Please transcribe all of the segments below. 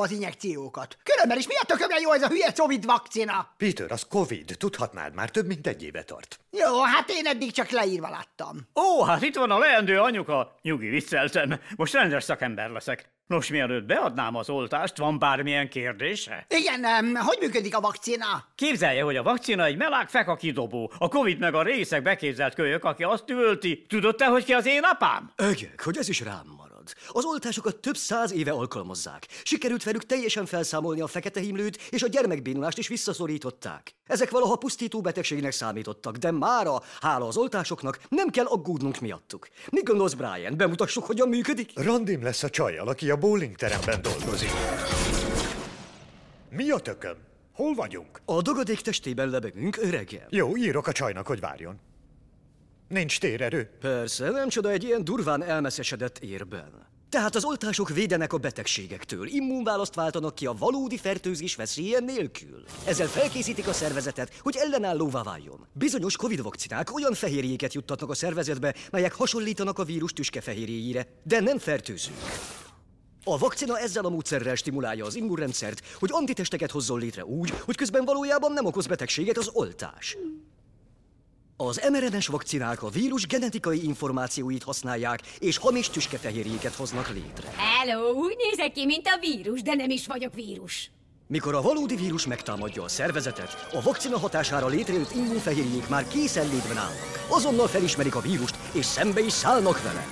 Utálom az injekciókat. Különben is miért tökömre jó ez a hülye Covid vakcina? Peter, az Covid, tudhatnád már, több mint egy éve tart. Jó, hát én eddig csak leírva láttam. Ó, hát itt van a leendő anyuka. Nyugi, vicceltem. Most rendes szakember leszek. Nos, mielőtt beadnám az oltást, van bármilyen kérdése? Igen, em, hogy működik a vakcina? Képzelje, hogy a vakcina egy meleg feka kidobó. A Covid meg a részek beképzelt kölyök, aki azt üvölti. Tudod te, hogy ki az én apám? Ögök, hogy ez is rám marad. Az oltásokat több száz éve alkalmazzák. Sikerült velük teljesen felszámolni a fekete himlőt, és a gyermekbénulást is visszaszorították. Ezek valaha pusztító betegségnek számítottak, de mára, hála az oltásoknak, nem kell aggódnunk miattuk. Mi gondolsz, Brian? Bemutassuk, hogyan működik? Randim lesz a csajjal, aki a bowling teremben dolgozik. Mi a tököm? Hol vagyunk? A dagadék testében lebegünk, öregem. Jó, írok a csajnak, hogy várjon. Nincs térerő. Persze, nem csoda egy ilyen durván elmeszesedett érben. Tehát az oltások védenek a betegségektől, immunválaszt váltanak ki a valódi fertőzés veszélye nélkül. Ezzel felkészítik a szervezetet, hogy ellenállóvá váljon. Bizonyos Covid vakcinák olyan fehérjéket juttatnak a szervezetbe, melyek hasonlítanak a vírus tüskefehérjéjére, de nem fertőzők. A vakcina ezzel a módszerrel stimulálja az immunrendszert, hogy antitesteket hozzon létre úgy, hogy közben valójában nem okoz betegséget az oltás. Az mRNS vakcinák a vírus genetikai információit használják, és hamis tüskefehérjéket hoznak létre. Hello, úgy nézek ki, mint a vírus, de nem is vagyok vírus. Mikor a valódi vírus megtámadja a szervezetet, a vakcina hatására létrejött immunfehérjék már készenlétben állnak. Azonnal felismerik a vírust, és szembe is szállnak vele.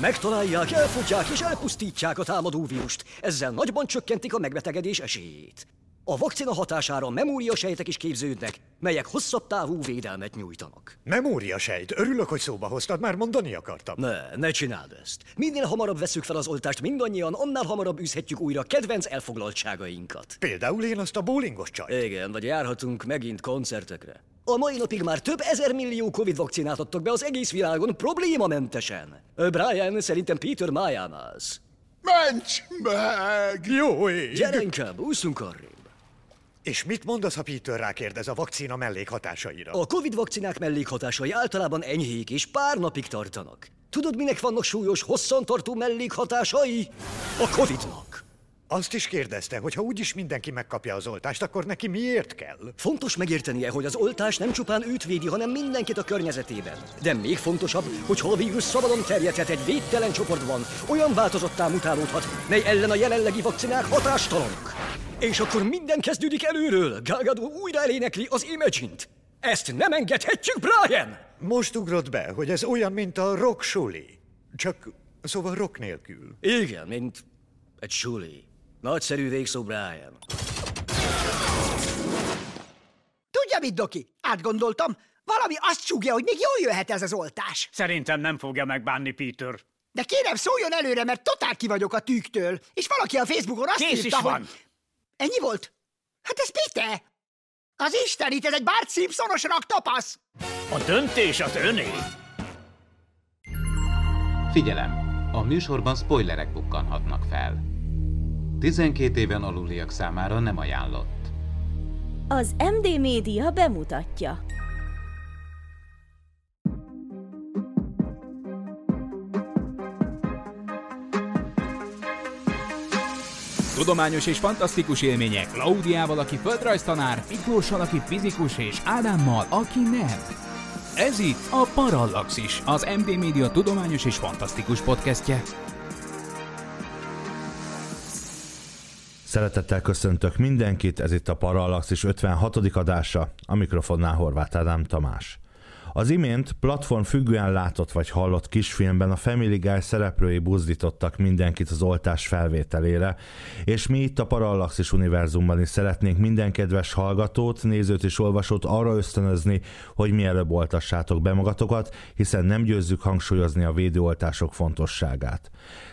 Megtalálják, elfutják és elpusztítják a támadó vírust, ezzel nagyban csökkentik a megbetegedés esélyét. A vakcina hatására memóriasejtek is képződnek, melyek hosszabb távú védelmet nyújtanak. Memóriasejt, örülök, hogy szóba hoztad, már mondani akartam. Ne, ne csináld ezt. Minél hamarabb veszük fel az oltást mindannyian, annál hamarabb űzhetjük újra kedvenc elfoglaltságainkat. Például én azt a bowlingos csajt. Igen, vagy járhatunk megint koncertekre. A mai napig már több ezer millió Covid vakcinát adtak be az egész világon problémamentesen. Brian, szerintem Peter májámáz. Ments meg! Jó ég! Gyere inkább, úszunk arrébb. És mit mondasz, ha Peter rákérdez a vakcina mellékhatásaira? A Covid vakcinák mellékhatásai általában enyhék és pár napig tartanak. Tudod, minek vannak súlyos, hosszantartó mellékhatásai? A Covidnak. Azt is kérdezte, hogy ha úgyis mindenki megkapja az oltást, akkor neki miért kell? Fontos megértenie, hogy az oltás nem csupán őt védi, hanem mindenkit a környezetében. De még fontosabb, hogy ha a vírus szabadon terjedhet egy védtelen csoportban, olyan változottá mutálódhat, mely ellen a jelenlegi vakcinák hatástalanok. És akkor minden kezdődik előről. Gágadó újra elénekli az Imagine-t. Ezt nem engedhetjük, Brian! Most ugrott be, hogy ez olyan, mint a rock suli. Csak szóval rock nélkül. Igen, mint egy suli. Nagyszerű végszó, Brian. Tudja mit, Doki? Átgondoltam. Valami azt csúgja, hogy még jól jöhet ez az oltás. Szerintem nem fogja megbánni Peter. De kérem, szóljon előre, mert totál ki vagyok a tűktől. És valaki a Facebookon azt Kész írta, is van. hogy... Ennyi volt? Hát ez Pite! Az Istenit, ez egy Bart Simpsonos raktapasz! A döntés az öné. Figyelem! A műsorban spoilerek bukkanhatnak fel. 12 éven aluliak számára nem ajánlott. Az MD Média bemutatja. Tudományos és fantasztikus élmények Klaudiával, aki földrajztanár, Miklóssal, aki fizikus, és Ádámmal, aki nem. Ez itt a Parallaxis, az MD Média tudományos és fantasztikus podcastje. Szeretettel köszöntök mindenkit, ez itt a Parallaxis 56. adása, a mikrofonnál Horváth Ádám Tamás. Az imént platform függően látott vagy hallott kisfilmben a Family Guy szereplői buzdítottak mindenkit az oltás felvételére, és mi itt a Parallaxis univerzumban is szeretnénk minden kedves hallgatót, nézőt és olvasót arra ösztönözni, hogy mielőbb oltassátok be magatokat, hiszen nem győzzük hangsúlyozni a védőoltások fontosságát.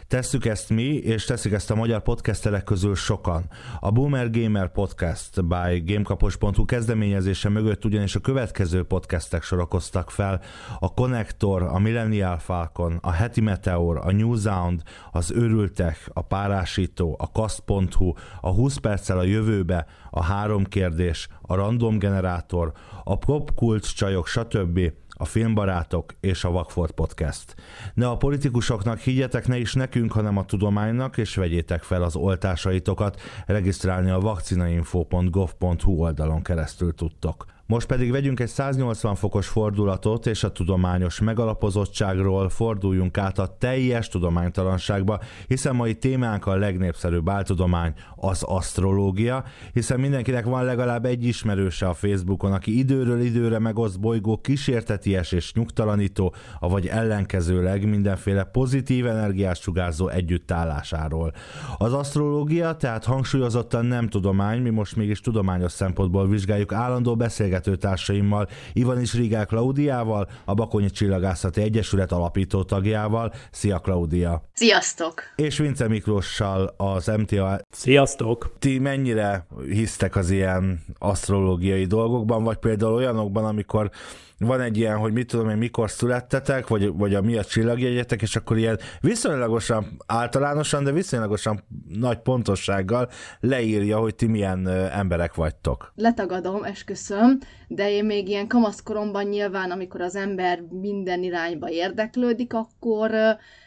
Tesszük ezt mi, és teszik ezt a magyar podcasterek közül sokan. A Boomer Gamer Podcast by Gamekapos.hu kezdeményezése mögött ugyanis a következő podcastek sorakoztak fel a Connector, a Millennial Falcon, a Heti Meteor, a New Sound, az Örültek, a Párásító, a Kast.hu, a 20 perccel a jövőbe, a Három kérdés, a Random Generátor, a Popkult csajok, stb a filmbarátok és a Vakford Podcast. Ne a politikusoknak higgyetek, ne is nekünk, hanem a tudománynak, és vegyétek fel az oltásaitokat, regisztrálni a vakcinainfo.gov.hu oldalon keresztül tudtok. Most pedig vegyünk egy 180 fokos fordulatot, és a tudományos megalapozottságról forduljunk át a teljes tudománytalanságba, hiszen mai témánk a legnépszerűbb áltudomány, az asztrológia, hiszen mindenkinek van legalább egy ismerőse a Facebookon, aki időről időre megoszt bolygó kísérteties és nyugtalanító, avagy ellenkezőleg mindenféle pozitív energiás sugárzó együttállásáról. Az asztrológia tehát hangsúlyozottan nem tudomány, mi most mégis tudományos szempontból vizsgáljuk állandó beszélgetéseket beszélgető társaimmal, Ivanis Rigál Klaudiával, a Bakonyi Csillagászati Egyesület alapító tagjával. Szia Klaudia! Sziasztok! És Vince Miklóssal az MTA. Sziasztok! Ti mennyire hisztek az ilyen asztrológiai dolgokban, vagy például olyanokban, amikor van egy ilyen, hogy mit tudom én, mikor születtetek, vagy, vagy a mi a csillagjegyetek, és akkor ilyen viszonylagosan általánosan, de viszonylagosan nagy pontossággal leírja, hogy ti milyen emberek vagytok. Letagadom, esküszöm, de én még ilyen kamaszkoromban nyilván, amikor az ember minden irányba érdeklődik, akkor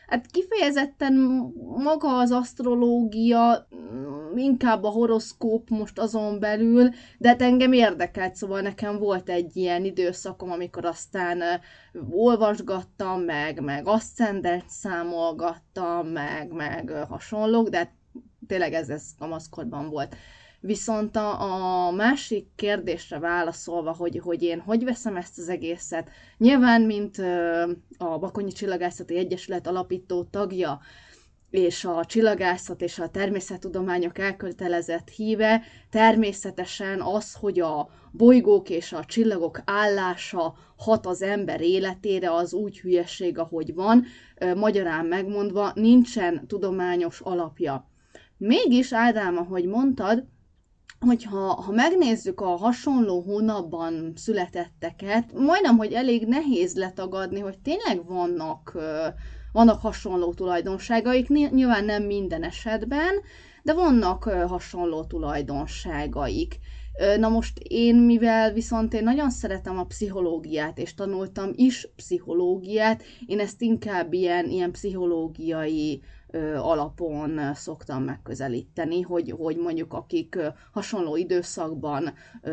Hát kifejezetten maga az asztrológia, mm, inkább a horoszkóp most azon belül, de hát engem érdekelt, szóval nekem volt egy ilyen időszakom, amikor aztán olvasgattam, meg, meg aszcendent számolgattam, meg, meg hasonlók, de hát tényleg ez, ez kamaszkorban volt. Viszont a, a másik kérdésre válaszolva, hogy, hogy én hogy veszem ezt az egészet, nyilván, mint a Bakonyi Csillagászati Egyesület alapító tagja, és a csillagászat és a természettudományok elkötelezett híve, természetesen az, hogy a bolygók és a csillagok állása hat az ember életére, az úgy hülyeség, ahogy van, magyarán megmondva, nincsen tudományos alapja. Mégis, Ádám, ahogy mondtad, hogyha ha megnézzük a hasonló hónapban születetteket, majdnem, hogy elég nehéz letagadni, hogy tényleg vannak, vannak hasonló tulajdonságaik, nyilván nem minden esetben, de vannak hasonló tulajdonságaik. Na most én, mivel viszont én nagyon szeretem a pszichológiát, és tanultam is pszichológiát, én ezt inkább ilyen, ilyen pszichológiai alapon szoktam megközelíteni, hogy, hogy mondjuk akik hasonló időszakban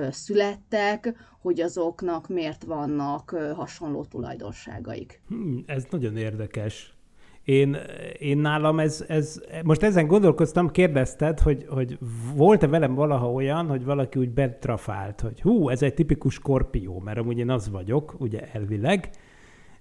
születtek, hogy azoknak miért vannak hasonló tulajdonságaik. Hmm, ez nagyon érdekes. Én, én nálam ez, ez, most ezen gondolkoztam, kérdezted, hogy, hogy volt-e velem valaha olyan, hogy valaki úgy betrafált, hogy hú, ez egy tipikus skorpió, mert amúgy én az vagyok, ugye elvileg,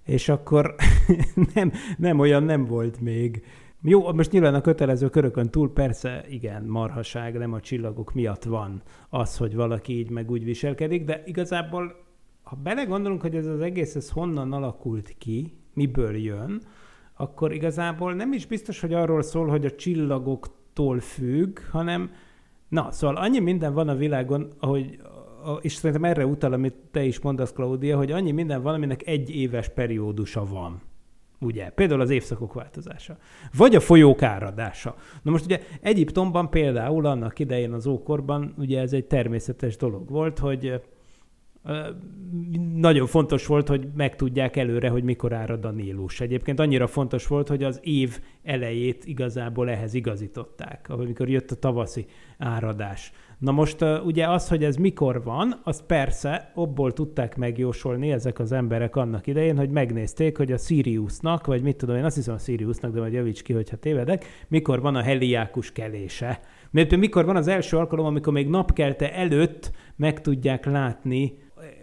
és akkor nem, nem olyan nem volt még. Jó, most nyilván a kötelező körökön túl persze igen, marhaság, nem a csillagok miatt van az, hogy valaki így meg úgy viselkedik, de igazából, ha belegondolunk, hogy ez az egész ez honnan alakult ki, miből jön, akkor igazából nem is biztos, hogy arról szól, hogy a csillagoktól függ, hanem na, szóval annyi minden van a világon, ahogy és szerintem erre utal, amit te is mondasz, Claudia, hogy annyi minden van, aminek egy éves periódusa van. Ugye? Például az évszakok változása. Vagy a folyók áradása. Na most ugye Egyiptomban például annak idején az ókorban ugye ez egy természetes dolog volt, hogy nagyon fontos volt, hogy megtudják előre, hogy mikor árad a Nílus. Egyébként annyira fontos volt, hogy az év elejét igazából ehhez igazították, amikor jött a tavaszi áradás. Na most ugye az, hogy ez mikor van, az persze abból tudták megjósolni ezek az emberek annak idején, hogy megnézték, hogy a Siriusnak, vagy mit tudom én, azt hiszem a Siriusnak, de majd javíts ki, hogyha tévedek, mikor van a heliákus kelése. Mert mikor van az első alkalom, amikor még napkelte előtt meg tudják látni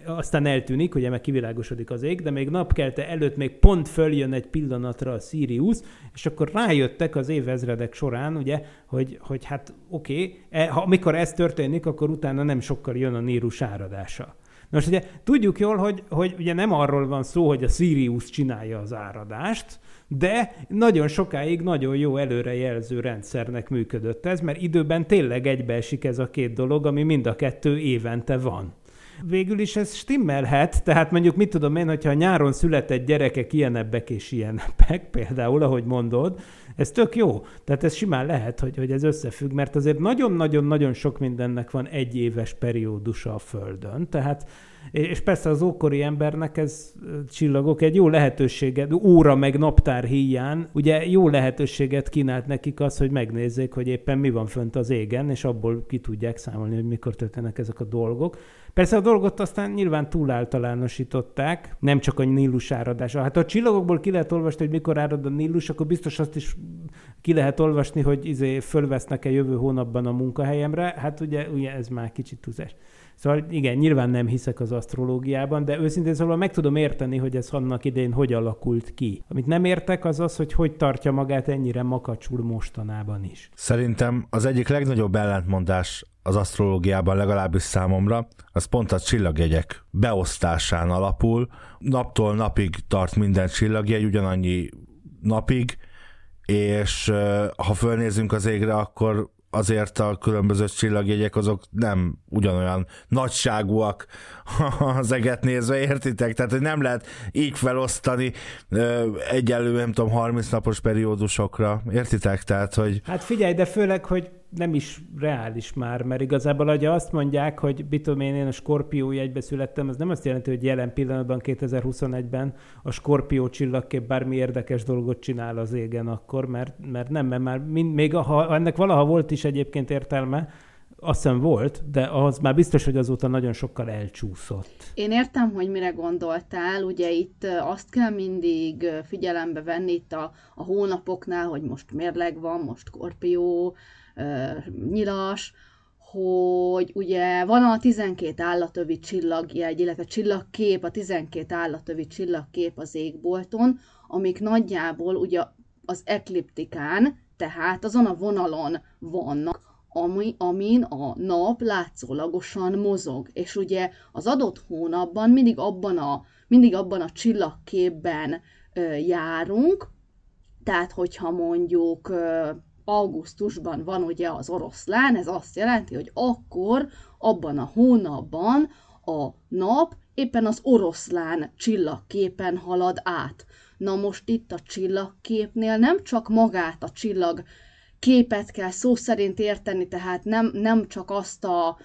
aztán eltűnik, ugye meg kivilágosodik az ég, de még napkelte előtt még pont följön egy pillanatra a Sirius, és akkor rájöttek az évezredek során, ugye, hogy, hogy hát oké, okay, e, ha amikor ez történik, akkor utána nem sokkal jön a Nírus áradása. Most ugye tudjuk jól, hogy, hogy ugye nem arról van szó, hogy a Sirius csinálja az áradást, de nagyon sokáig nagyon jó előrejelző rendszernek működött ez, mert időben tényleg egybeesik ez a két dolog, ami mind a kettő évente van. Végül is ez stimmelhet, tehát mondjuk mit tudom én, hogyha nyáron született gyerekek ilyenebbek és ilyenebbek, például, ahogy mondod, ez tök jó. Tehát ez simán lehet, hogy, hogy ez összefügg, mert azért nagyon-nagyon-nagyon sok mindennek van egy éves periódusa a Földön, tehát és persze az ókori embernek ez csillagok egy jó lehetőséget, óra meg naptár híján, ugye jó lehetőséget kínált nekik az, hogy megnézzék, hogy éppen mi van fönt az égen, és abból ki tudják számolni, hogy mikor történnek ezek a dolgok. Persze a dolgot aztán nyilván túl általánosították, nem csak a Nílus áradása. Hát a csillagokból ki lehet olvasni, hogy mikor árad a Nílus, akkor biztos azt is ki lehet olvasni, hogy izé fölvesznek-e jövő hónapban a munkahelyemre. Hát ugye, ugye ez már kicsit túlzás. Szóval igen, nyilván nem hiszek az asztrológiában, de őszintén szóval meg tudom érteni, hogy ez annak idején hogy alakult ki. Amit nem értek, az az, hogy hogy tartja magát ennyire makacsul mostanában is. Szerintem az egyik legnagyobb ellentmondás az asztrológiában legalábbis számomra, az pont a csillagjegyek beosztásán alapul. Naptól napig tart minden csillagjegy, ugyanannyi napig, és ha fölnézünk az égre, akkor azért a különböző csillagjegyek azok nem ugyanolyan nagyságúak az eget nézve, értitek? Tehát, hogy nem lehet így felosztani egyenlő, nem tudom, 30 napos periódusokra, értitek? Tehát, hogy... Hát figyelj, de főleg, hogy nem is reális már, mert igazából, hogy azt mondják, hogy bitom én, én a Skorpió jegybe születtem, az nem azt jelenti, hogy jelen pillanatban 2021-ben a Skorpió csillagkép bármi érdekes dolgot csinál az égen akkor, mert, mert nem, mert már mind, még ha ennek valaha volt is egyébként értelme, azt hiszem volt, de az már biztos, hogy azóta nagyon sokkal elcsúszott. Én értem, hogy mire gondoltál, ugye itt azt kell mindig figyelembe venni itt a, a hónapoknál, hogy most mérleg van, most skorpió, nyilas, hogy ugye van a 12 állatövi csillagjegy, illetve csillagkép, a 12 állatövi csillagkép az égbolton, amik nagyjából ugye az ekliptikán, tehát azon a vonalon vannak, ami, amin a nap látszólagosan mozog. És ugye az adott hónapban mindig abban a, mindig abban a csillagképben ö, járunk, tehát hogyha mondjuk ö, augusztusban van ugye az oroszlán, ez azt jelenti, hogy akkor abban a hónapban a nap éppen az oroszlán csillagképen halad át. Na most itt a csillagképnél nem csak magát a csillag képet kell szó szerint érteni, tehát nem, nem csak azt a,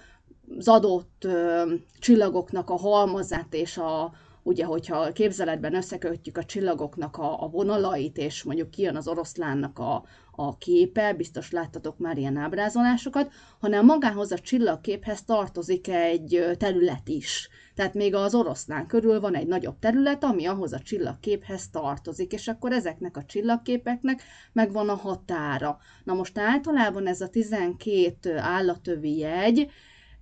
az adott ö, csillagoknak a halmazát és a, ugye, hogyha képzeletben összekötjük a csillagoknak a, a vonalait, és mondjuk kijön az oroszlánnak a, a képe, biztos láttatok már ilyen ábrázolásokat, hanem magához a csillagképhez tartozik egy terület is. Tehát még az oroszlán körül van egy nagyobb terület, ami ahhoz a csillagképhez tartozik, és akkor ezeknek a csillagképeknek megvan a határa. Na most általában ez a 12 állatövi jegy,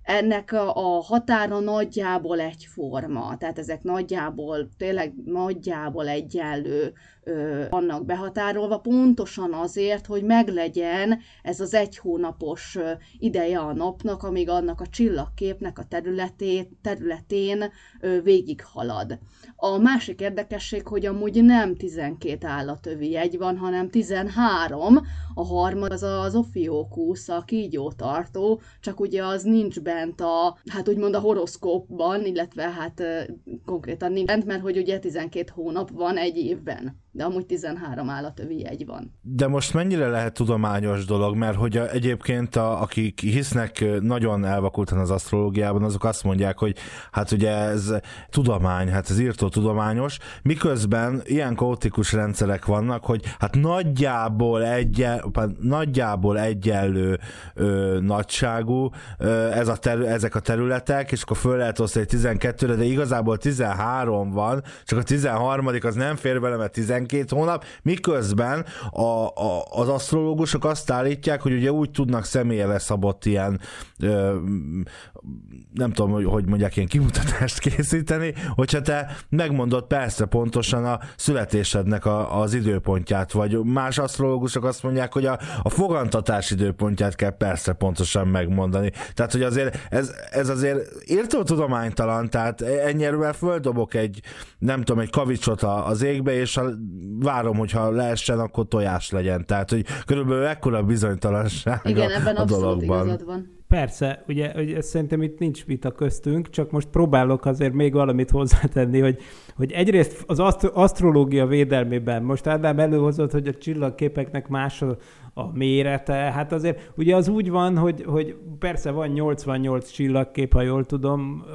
ennek a, a határa nagyjából egyforma, tehát ezek nagyjából, tényleg nagyjából egyenlő ö, vannak behatárolva, pontosan azért, hogy meglegyen ez az egy hónapos ideje a napnak, amíg annak a csillagképnek a területét, területén ö, végighalad. A másik érdekesség, hogy amúgy nem 12 állatövi jegy van, hanem 13, a harmad az az Ophiocus, a kígyótartó, csak ugye az nincs bent a, hát úgymond a horoszkópban, illetve hát konkrétan nincs bent, mert hogy ugye 12 hónap van egy évben de amúgy 13 állatövi jegy van. De most mennyire lehet tudományos dolog, mert hogy egyébként a, akik hisznek nagyon elvakultan az asztrológiában, azok azt mondják, hogy hát ugye ez tudomány, hát ez írtó tudományos, miközben ilyen kaotikus rendszerek vannak, hogy hát nagyjából, egyen, nagyjából egyenlő ö, nagyságú ö, ez a terü, ezek a területek, és akkor föl lehet osztani 12-re, de igazából 13 van, csak a 13 az nem fér bele, mert 12 12 hónap, miközben a, a, az asztrológusok azt állítják, hogy ugye úgy tudnak személyre szabott ilyen ö, nem tudom, hogy, hogy mondják, ilyen kimutatást készíteni, hogyha te megmondod persze pontosan a születésednek a, az időpontját, vagy más asztrológusok azt mondják, hogy a, a fogantatás időpontját kell persze pontosan megmondani. Tehát, hogy azért ez, ez azért írtó tudománytalan, tehát ennyire földobok egy, nem tudom, egy kavicsot az égbe, és a várom, hogyha leessen, akkor tojás legyen. Tehát, hogy körülbelül ekkora bizonytalanság Igen, a, ebben a dologban. igazad van. Persze, ugye, ugye szerintem itt nincs vita köztünk, csak most próbálok azért még valamit hozzátenni, hogy, hogy egyrészt az asztro- asztrológia védelmében, most Ádám előhozott, hogy a csillagképeknek más a, a mérete, hát azért ugye az úgy van, hogy, hogy persze van 88 csillagkép, ha jól tudom,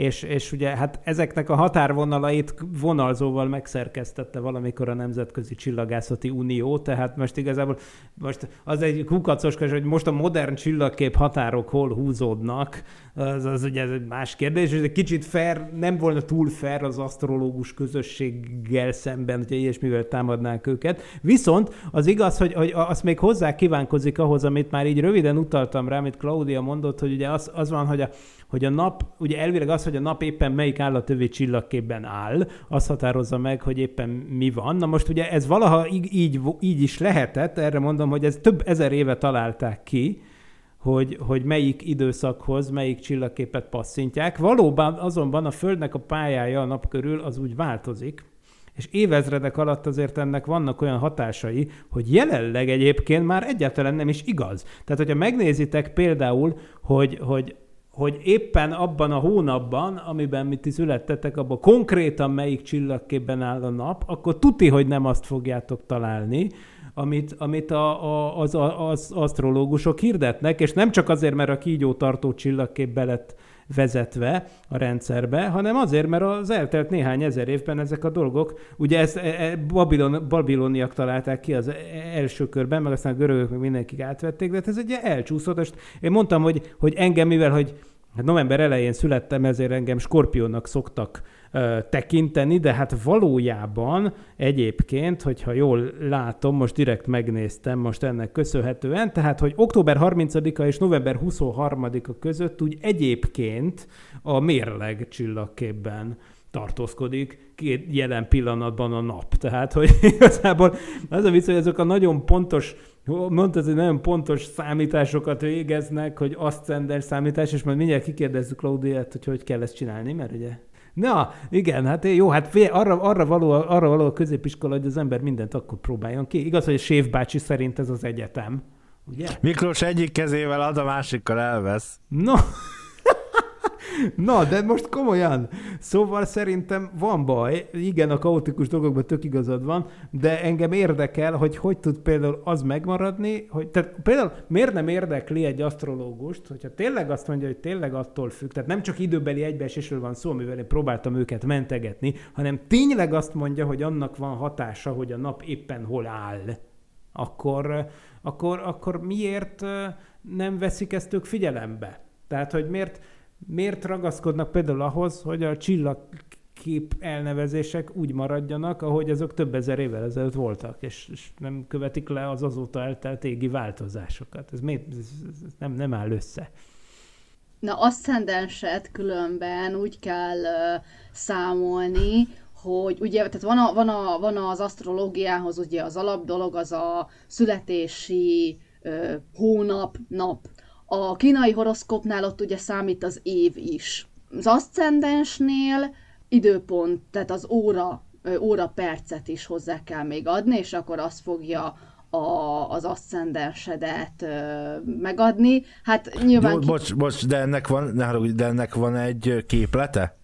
és, és ugye hát ezeknek a határvonalait vonalzóval megszerkesztette valamikor a Nemzetközi Csillagászati Unió, tehát most igazából most az egy kukacos, hogy most a modern csillagkép határok hol húzódnak, az, az ugye ez egy más kérdés, és egy kicsit fair, nem volna túl fair az asztrológus közösséggel szemben, hogyha ilyesmivel támadnánk őket. Viszont az igaz, hogy, hogy azt még hozzá kívánkozik ahhoz, amit már így röviden utaltam rá, amit Claudia mondott, hogy ugye az, az van, hogy a, hogy a nap, ugye elvileg az, hogy a nap éppen melyik állatövé csillagképben áll, az határozza meg, hogy éppen mi van. Na most ugye ez valaha így, így, így is lehetett, erre mondom, hogy ez több ezer éve találták ki, hogy, hogy melyik időszakhoz melyik csillagképet passzintják. Valóban azonban a Földnek a pályája a nap körül az úgy változik, és évezredek alatt azért ennek vannak olyan hatásai, hogy jelenleg egyébként már egyáltalán nem is igaz. Tehát, hogyha megnézitek például, hogy, hogy hogy éppen abban a hónapban, amiben mi ti születtetek, abban konkrétan melyik csillagképben áll a nap, akkor tuti, hogy nem azt fogjátok találni, amit, amit a, a, az, az asztrológusok hirdetnek, és nem csak azért, mert a kígyó tartó csillagkép lett vezetve a rendszerbe, hanem azért, mert az eltelt néhány ezer évben ezek a dolgok, ugye ezt e, e, Babilon, babiloniak találták ki az első körben, meg aztán a görögök meg mindenkik átvették, de hát ez egy elcsúszott, és én mondtam, hogy, hogy engem, mivel hogy hát november elején születtem, ezért engem skorpiónak szoktak tekinteni, de hát valójában egyébként, hogyha jól látom, most direkt megnéztem most ennek köszönhetően, tehát hogy október 30-a és november 23-a között úgy egyébként a mérleg csillagképben tartózkodik két jelen pillanatban a nap. Tehát, hogy igazából az a vicc, hogy ezek a nagyon pontos mondtad, hogy nagyon pontos számításokat végeznek, hogy aszcender számítás, és majd mindjárt kikérdezzük Claudiát, hogy hogy kell ezt csinálni, mert ugye Na, igen, hát jó, hát fél, arra, arra, való, arra való a középiskola, hogy az ember mindent akkor próbáljon ki. Igaz, hogy a Sév bácsi szerint ez az egyetem. Ugye? Miklós egyik kezével ad, a másikkal elvesz. No, Na, de most komolyan. Szóval szerintem van baj, igen, a kaotikus dolgokban tök igazad van, de engem érdekel, hogy hogy tud például az megmaradni, hogy tehát például miért nem érdekli egy asztrológust, hogyha tényleg azt mondja, hogy tényleg attól függ, tehát nem csak időbeli egybeesésről van szó, mivel én próbáltam őket mentegetni, hanem tényleg azt mondja, hogy annak van hatása, hogy a nap éppen hol áll, akkor, akkor, akkor miért nem veszik ezt ők figyelembe? Tehát, hogy miért, miért ragaszkodnak például ahhoz, hogy a csillagkép elnevezések úgy maradjanak, ahogy azok több ezer évvel ezelőtt voltak, és, és nem követik le az azóta eltelt égi változásokat. Ez, miért, ez, nem, nem áll össze. Na, aszcendenset különben úgy kell uh, számolni, hogy ugye, tehát van, a, van, a, van az asztrológiához ugye az alapdolog, az a születési uh, hónap, nap. A kínai horoszkópnál ott ugye számít az év is. Az aszcendensnél időpont, tehát az óra, óra percet is hozzá kell még adni, és akkor azt fogja a, az aszcendensedet megadni. Hát nyilván... Bo- bocs, bocs, de ennek van, ne haragudj, de ennek van egy képlete?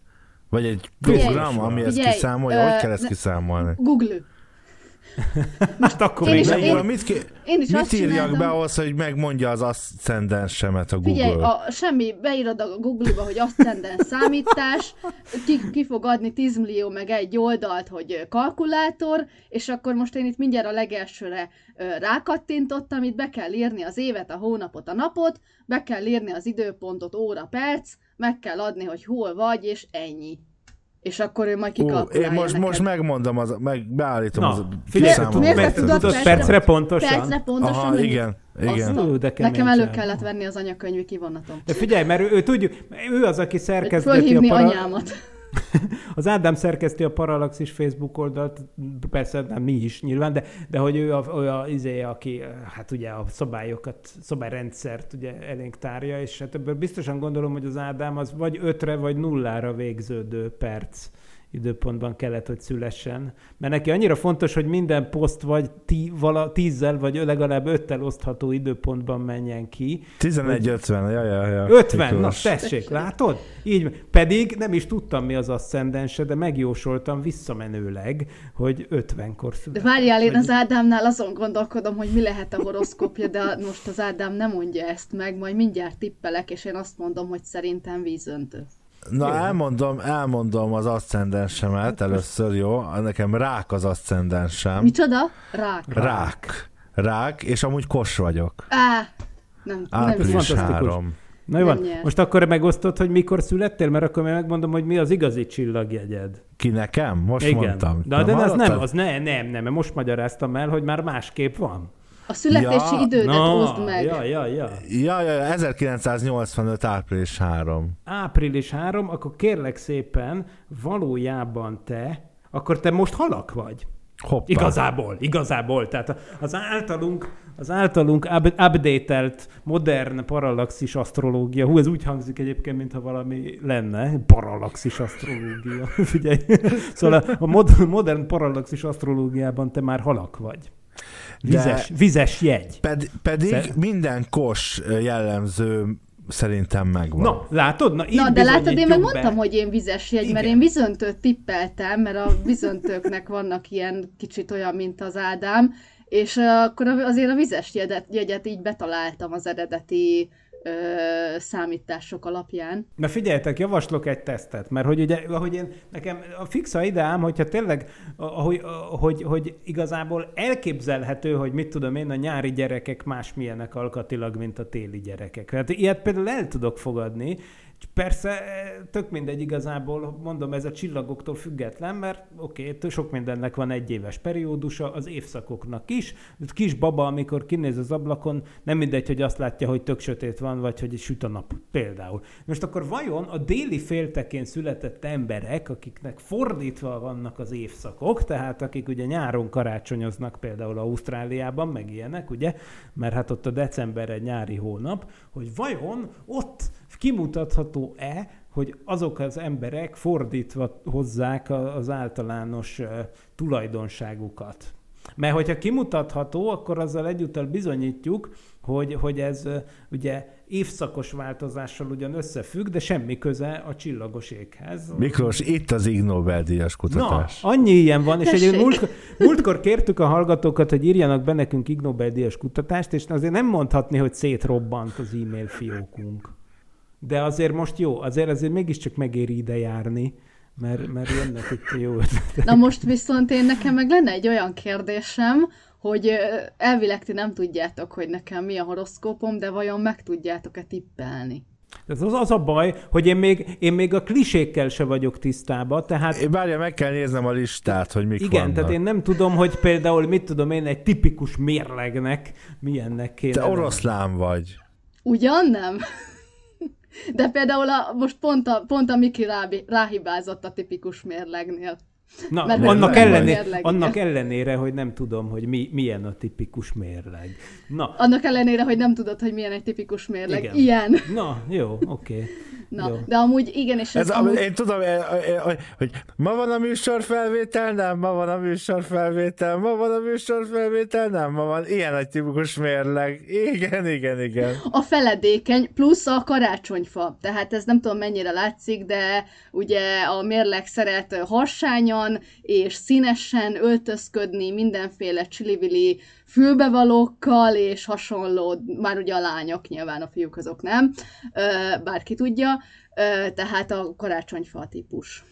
Vagy egy program, ami ezt kiszámolja? Hogy kell ezt kiszámolni? Google. Most akkor én is, én, mit, ki, én is mit írjak csináltam. be ahhoz, hogy megmondja az aszcendensemet a Google? Figyelj, a, semmi, beírod a Google-ba, hogy aszcendens számítás, ki, ki fog adni 10 millió meg egy oldalt, hogy kalkulátor, és akkor most én itt mindjárt a legelsőre rákattintottam, itt be kell írni az évet, a hónapot, a napot, be kell írni az időpontot, óra, perc, meg kell adni, hogy hol vagy, és ennyi és akkor ő majd kikalkulálja Én most, neked. most megmondom, az, meg beállítom Na, az figyelj, miért tudod percre, percre pontosan? Percre pontosan. Aha, igen. igen. Ú, de Nekem elő kellett venni az anyakönyvi kivonatom. De figyelj, mert ő, ő tudjuk, ő az, aki szerkeszteti Fölhívni a para... anyámat. Az Ádám szerkeszti a Parallaxis Facebook oldalt, persze nem mi is nyilván, de, de hogy ő a, ő a izé, aki hát ugye a szabályokat, szabályrendszert ugye elénk tárja, és hát ebből biztosan gondolom, hogy az Ádám az vagy ötre, vagy nullára végződő perc időpontban kellett, hogy szülessen. Mert neki annyira fontos, hogy minden poszt vagy tí, vala, tízzel, vagy legalább öttel osztható időpontban menjen ki. 11.50, ja, ja, ja. 50, na Miklós. tessék, látod? Így, pedig nem is tudtam mi az aszcendense, de megjósoltam visszamenőleg, hogy 50-kor De született. várjál, én az Ádámnál azon gondolkodom, hogy mi lehet a horoszkópja, de most az Ádám nem mondja ezt meg, majd mindjárt tippelek, és én azt mondom, hogy szerintem vízöntő. Na, elmondom, elmondom az aszcendensemet először, jó? Nekem rák az aszcendensem. Micsoda? Rák. Rák. Rák, és amúgy kos vagyok. Á, nem, nem Április Fantasztikus. három. Na jó Nem most akkor megosztod, hogy mikor születtél, mert akkor megmondom, hogy mi az igazi csillagjegyed. Ki nekem? Most Igen. mondtam. De, de az nem, az ne, nem, nem, most magyaráztam el, hogy már másképp van. A születési Ja, idődet Na, hozd meg. Ja, ja, ja. Ja, ja, ja, 1985. április 3. Április 3, akkor kérlek szépen, valójában te, akkor te most halak vagy. Hoppá. Igazából, igazából. Tehát az általunk, az általunk up- updatelt modern parallaxis asztrológia, hú, ez úgy hangzik egyébként, mintha valami lenne, parallaxis asztrológia, figyelj. Szóval a mod- modern parallaxis asztrológiában te már halak vagy. Vizes, vizes jegy. Ped, pedig Szer- minden kos jellemző szerintem megvan. Na, látod? Na, így Na, de látod, én meg mondtam, be. hogy én vizes jegy, mert Igen. én vízöntőt tippeltem, mert a vízöntőknek vannak ilyen kicsit olyan, mint az Ádám, és akkor azért a vizes jegyet, jegyet így betaláltam az eredeti ö, számítások alapján. Na figyeljetek, javaslok egy tesztet, mert hogy ugye, ahogy én, nekem a fixa ideám, hogyha tényleg, ahogy, hogy, hogy igazából elképzelhető, hogy mit tudom én, a nyári gyerekek másmilyenek alkatilag, mint a téli gyerekek. Hát ilyet például el tudok fogadni, Persze, tök mindegy igazából, mondom, ez a csillagoktól független, mert oké, okay, sok mindennek van egy éves periódusa, az évszakoknak is. Kis baba, amikor kinéz az ablakon, nem mindegy, hogy azt látja, hogy tök sötét van, vagy hogy süt a nap például. Most akkor vajon a déli féltekén született emberek, akiknek fordítva vannak az évszakok, tehát akik ugye nyáron karácsonyoznak például Ausztráliában, meg ilyenek, ugye, mert hát ott a december egy nyári hónap, hogy vajon ott kimutatható-e, hogy azok az emberek fordítva hozzák az általános tulajdonságukat. Mert hogyha kimutatható, akkor azzal egyúttal bizonyítjuk, hogy, hogy ez ugye évszakos változással ugyan összefügg, de semmi köze a csillagos éghez. Miklós, itt az Ig Nobel-díjas kutatás. Na, annyi ilyen van, és Tessék. egy múltkor, múltkor kértük a hallgatókat, hogy írjanak be nekünk Ig Nobel-díjas kutatást, és azért nem mondhatni, hogy szétrobbant az e-mail fiókunk. De azért most jó, azért azért mégiscsak megéri ide járni, mert, mert jönnek itt jó ötletek. Na most viszont én nekem meg lenne egy olyan kérdésem, hogy elvileg ti nem tudjátok, hogy nekem mi a horoszkópom, de vajon meg tudjátok-e tippelni? Ez az, az a baj, hogy én még, én még a klisékkel se vagyok tisztában, tehát Én Várja, meg kell néznem a listát, hogy mik igen, vannak. tehát én nem tudom, hogy például mit tudom én egy tipikus mérlegnek milyennek kéne. Te oroszlán vagy. Ugyan nem? De például a, most pont a, pont a Miki rábi, ráhibázott a tipikus mérlegnél. Na, Mert annak, nem ellené, mérleg, annak ellenére, hogy nem tudom, hogy mi, milyen a tipikus mérleg. Na, Annak ellenére, hogy nem tudod, hogy milyen egy tipikus mérleg. Igen. Ilyen. na jó, oké. Okay. Na, Jó. de amúgy igen, és ez, Ez, amúgy... Én tudom, eh, eh, hogy, hogy ma van a műsorfelvétel, nem, ma van a műsorfelvétel, ma van a műsorfelvétel, nem, ma van. Ilyen egy tipikus mérleg. Igen, igen, igen. a feledékeny plusz a karácsonyfa. Tehát ez nem tudom mennyire látszik, de ugye a mérleg szeret harsányan és színesen öltözködni mindenféle csilivili fülbevalókkal és hasonló, már ugye a lányok, nyilván a fiúk azok nem, bárki tudja, tehát a karácsonyfa típus.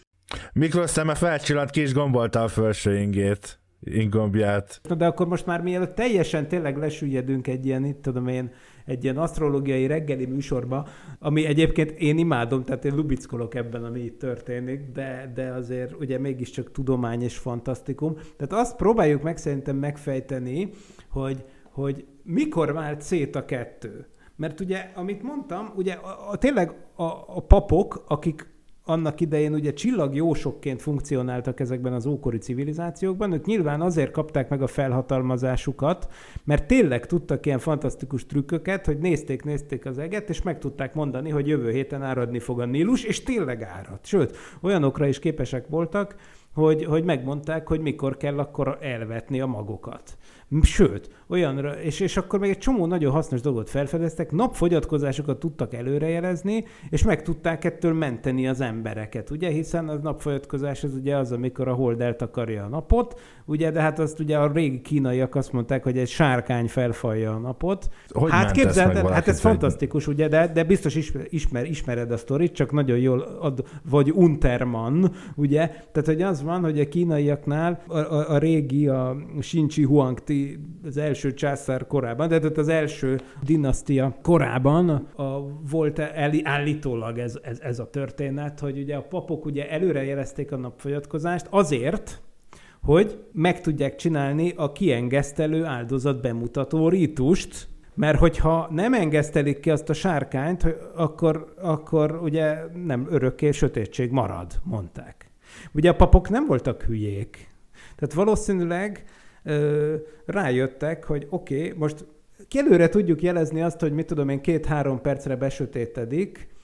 Miklós szeme felcsillant, ki is gombolta a felső ingét, ingombját. De akkor most már mielőtt teljesen tényleg lesüllyedünk egy ilyen, itt tudom én, egy ilyen asztrológiai reggeli műsorba, ami egyébként én imádom, tehát én lubickolok ebben, ami itt történik, de, de azért ugye mégiscsak tudomány és fantasztikum. Tehát azt próbáljuk meg szerintem megfejteni, hogy, hogy mikor vált szét a kettő. Mert ugye, amit mondtam, ugye a, a, tényleg a, a papok, akik annak idején ugye csillagjósokként funkcionáltak ezekben az ókori civilizációkban, ők nyilván azért kapták meg a felhatalmazásukat, mert tényleg tudtak ilyen fantasztikus trükköket, hogy nézték, nézték az eget, és meg tudták mondani, hogy jövő héten áradni fog a Nílus, és tényleg árad. Sőt, olyanokra is képesek voltak, hogy, hogy megmondták, hogy mikor kell akkor elvetni a magokat. Sőt, olyanra, és, és akkor még egy csomó nagyon hasznos dolgot felfedeztek, napfogyatkozásokat tudtak előrejelezni, és meg tudták ettől menteni az embereket, ugye, hiszen az napfogyatkozás az ugye az, amikor a hold eltakarja a napot, ugye, de hát azt ugye a régi kínaiak azt mondták, hogy egy sárkány felfalja a napot. Hogy hát képzeld el, hát valakit ez egy- fantasztikus, ugye, de, de biztos ismer, ismer, ismered a sztorit, csak nagyon jól ad, vagy Unterman, ugye, tehát hogy az van, hogy a kínaiaknál a, a, a régi, a Shinchi Huangti, az első császár korában, tehát az első dinasztia korában a, volt el, állítólag ez, ez, ez a történet, hogy ugye a papok ugye előrejelezték a napfogyatkozást azért, hogy meg tudják csinálni a kiengesztelő áldozat bemutató rítust, mert hogyha nem engesztelik ki azt a sárkányt, akkor, akkor ugye nem örökké sötétség marad, mondták. Ugye a papok nem voltak hülyék. Tehát valószínűleg rájöttek, hogy oké, okay, most ki előre tudjuk jelezni azt, hogy mit tudom én, két-három percre besötétedik,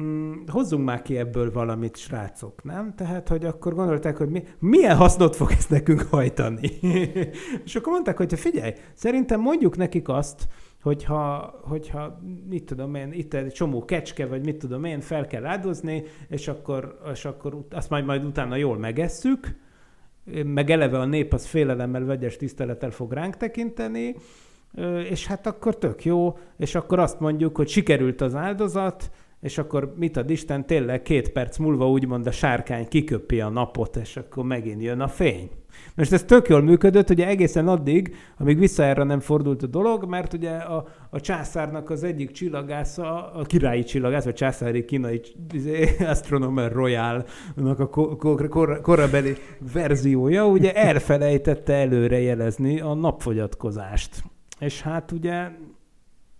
Mm, hozzunk már ki ebből valamit, srácok, nem? Tehát, hogy akkor gondolták, hogy mi, milyen hasznot fog ez nekünk hajtani. és akkor mondták, hogy figyelj, szerintem mondjuk nekik azt, hogyha, hogyha mit tudom én, itt egy csomó kecske, vagy mit tudom én, fel kell áldozni, és akkor, és akkor azt majd, majd utána jól megesszük, meg eleve a nép az félelemmel, vegyes tisztelettel fog ránk tekinteni, és hát akkor tök jó, és akkor azt mondjuk, hogy sikerült az áldozat, és akkor mit ad Isten, tényleg két perc múlva úgymond a sárkány kiköpi a napot, és akkor megint jön a fény. Most ez tök jól működött, ugye egészen addig, amíg vissza erre nem fordult a dolog, mert ugye a, a császárnak az egyik csillagásza, a királyi csillagász, vagy császári kínai izé, Astronomer Royal-nak a ko- ko- kor- korabeli verziója, ugye elfelejtette előre jelezni a napfogyatkozást. És hát ugye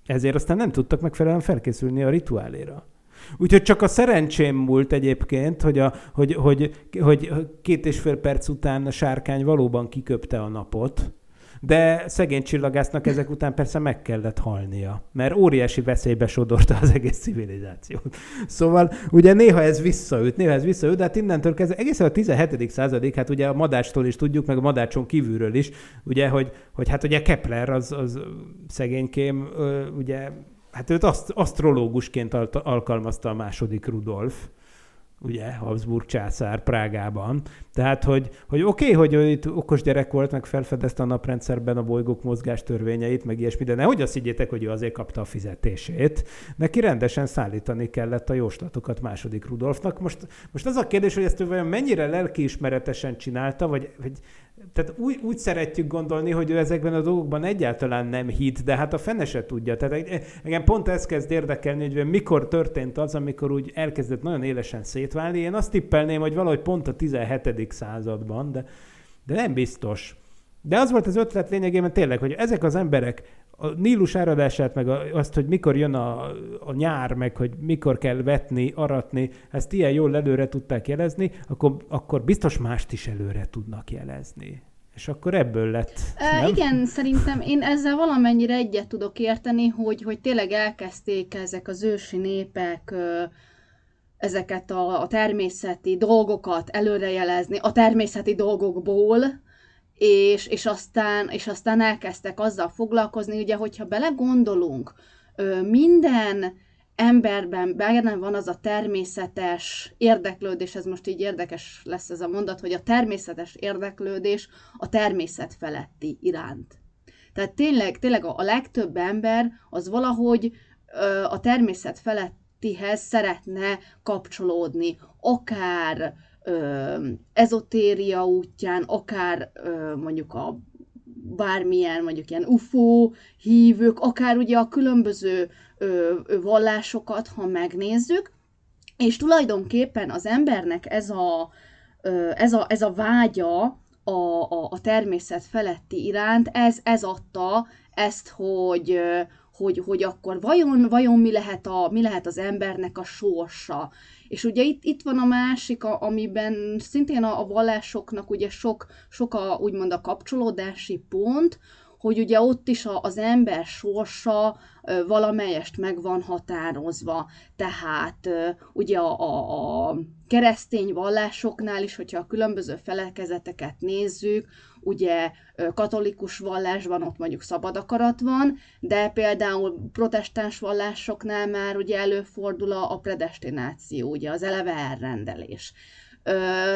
ezért aztán nem tudtak megfelelően felkészülni a rituáléra. Úgyhogy csak a szerencsém múlt egyébként, hogy, a, hogy, hogy, hogy két és fél perc után a sárkány valóban kiköpte a napot, de szegény csillagásznak ezek után persze meg kellett halnia, mert óriási veszélybe sodorta az egész civilizációt. Szóval ugye néha ez visszaüt, néha ez visszaüt, de hát innentől kezdve egészen a 17. századig, hát ugye a madácstól is tudjuk, meg a madácson kívülről is, ugye, hogy, hogy hát ugye Kepler az, az szegénykém, ugye, hát őt aszt, asztrológusként al- alkalmazta a második Rudolf, ugye, Habsburg császár Prágában. Tehát, hogy, hogy oké, okay, hogy ő itt okos gyerek volt, meg felfedezte a naprendszerben a bolygók mozgás törvényeit, meg ilyesmi, de nehogy azt higgyétek, hogy ő azért kapta a fizetését. Neki rendesen szállítani kellett a jóslatokat második Rudolfnak. Most, most az a kérdés, hogy ezt ő vajon mennyire lelkiismeretesen csinálta, vagy, vagy tehát úgy, úgy szeretjük gondolni, hogy ő ezekben a dolgokban egyáltalán nem hit, de hát a fene se tudja. Tehát engem pont ez kezd érdekelni, hogy mikor történt az, amikor úgy elkezdett nagyon élesen szétválni. Én azt tippelném, hogy valahogy pont a 17. században, de, de nem biztos. De az volt az ötlet lényegében tényleg, hogy ezek az emberek a Nílus áradását, meg azt, hogy mikor jön a, a nyár, meg hogy mikor kell vetni, aratni, ezt ilyen jól előre tudták jelezni, akkor, akkor biztos mást is előre tudnak jelezni. És akkor ebből lett. E, nem? igen, szerintem én ezzel valamennyire egyet tudok érteni, hogy, hogy tényleg elkezdték ezek az ősi népek ezeket a, a természeti dolgokat előrejelezni, a természeti dolgokból, és, és, aztán, és aztán elkezdtek azzal foglalkozni, ugye, hogyha belegondolunk, minden emberben benne van az a természetes érdeklődés, ez most így érdekes lesz ez a mondat, hogy a természetes érdeklődés a természet feletti iránt. Tehát tényleg, tényleg a, legtöbb ember az valahogy a természet felettihez szeretne kapcsolódni, akár ö, ezotéria útján, akár ö, mondjuk a bármilyen, mondjuk ilyen UFO hívők, akár ugye a különböző ö, ö, vallásokat, ha megnézzük, és tulajdonképpen az embernek ez a, ö, ez a, ez a vágya a, a, a természet feletti iránt, ez, ez adta ezt, hogy, hogy, hogy akkor vajon, vajon mi, lehet a, mi lehet az embernek a sorsa. És ugye itt, itt van a másik, a, amiben szintén a, a vallásoknak ugye sok, sok a, úgymond a kapcsolódási pont, hogy ugye ott is a, az ember sorsa valamelyest meg van határozva. Tehát ugye a, a, a keresztény vallásoknál is, hogyha a különböző felekezeteket nézzük, ugye katolikus vallásban ott mondjuk szabad akarat van, de például protestáns vallásoknál már ugye előfordul a predestináció, ugye az eleve elrendelés. Ö,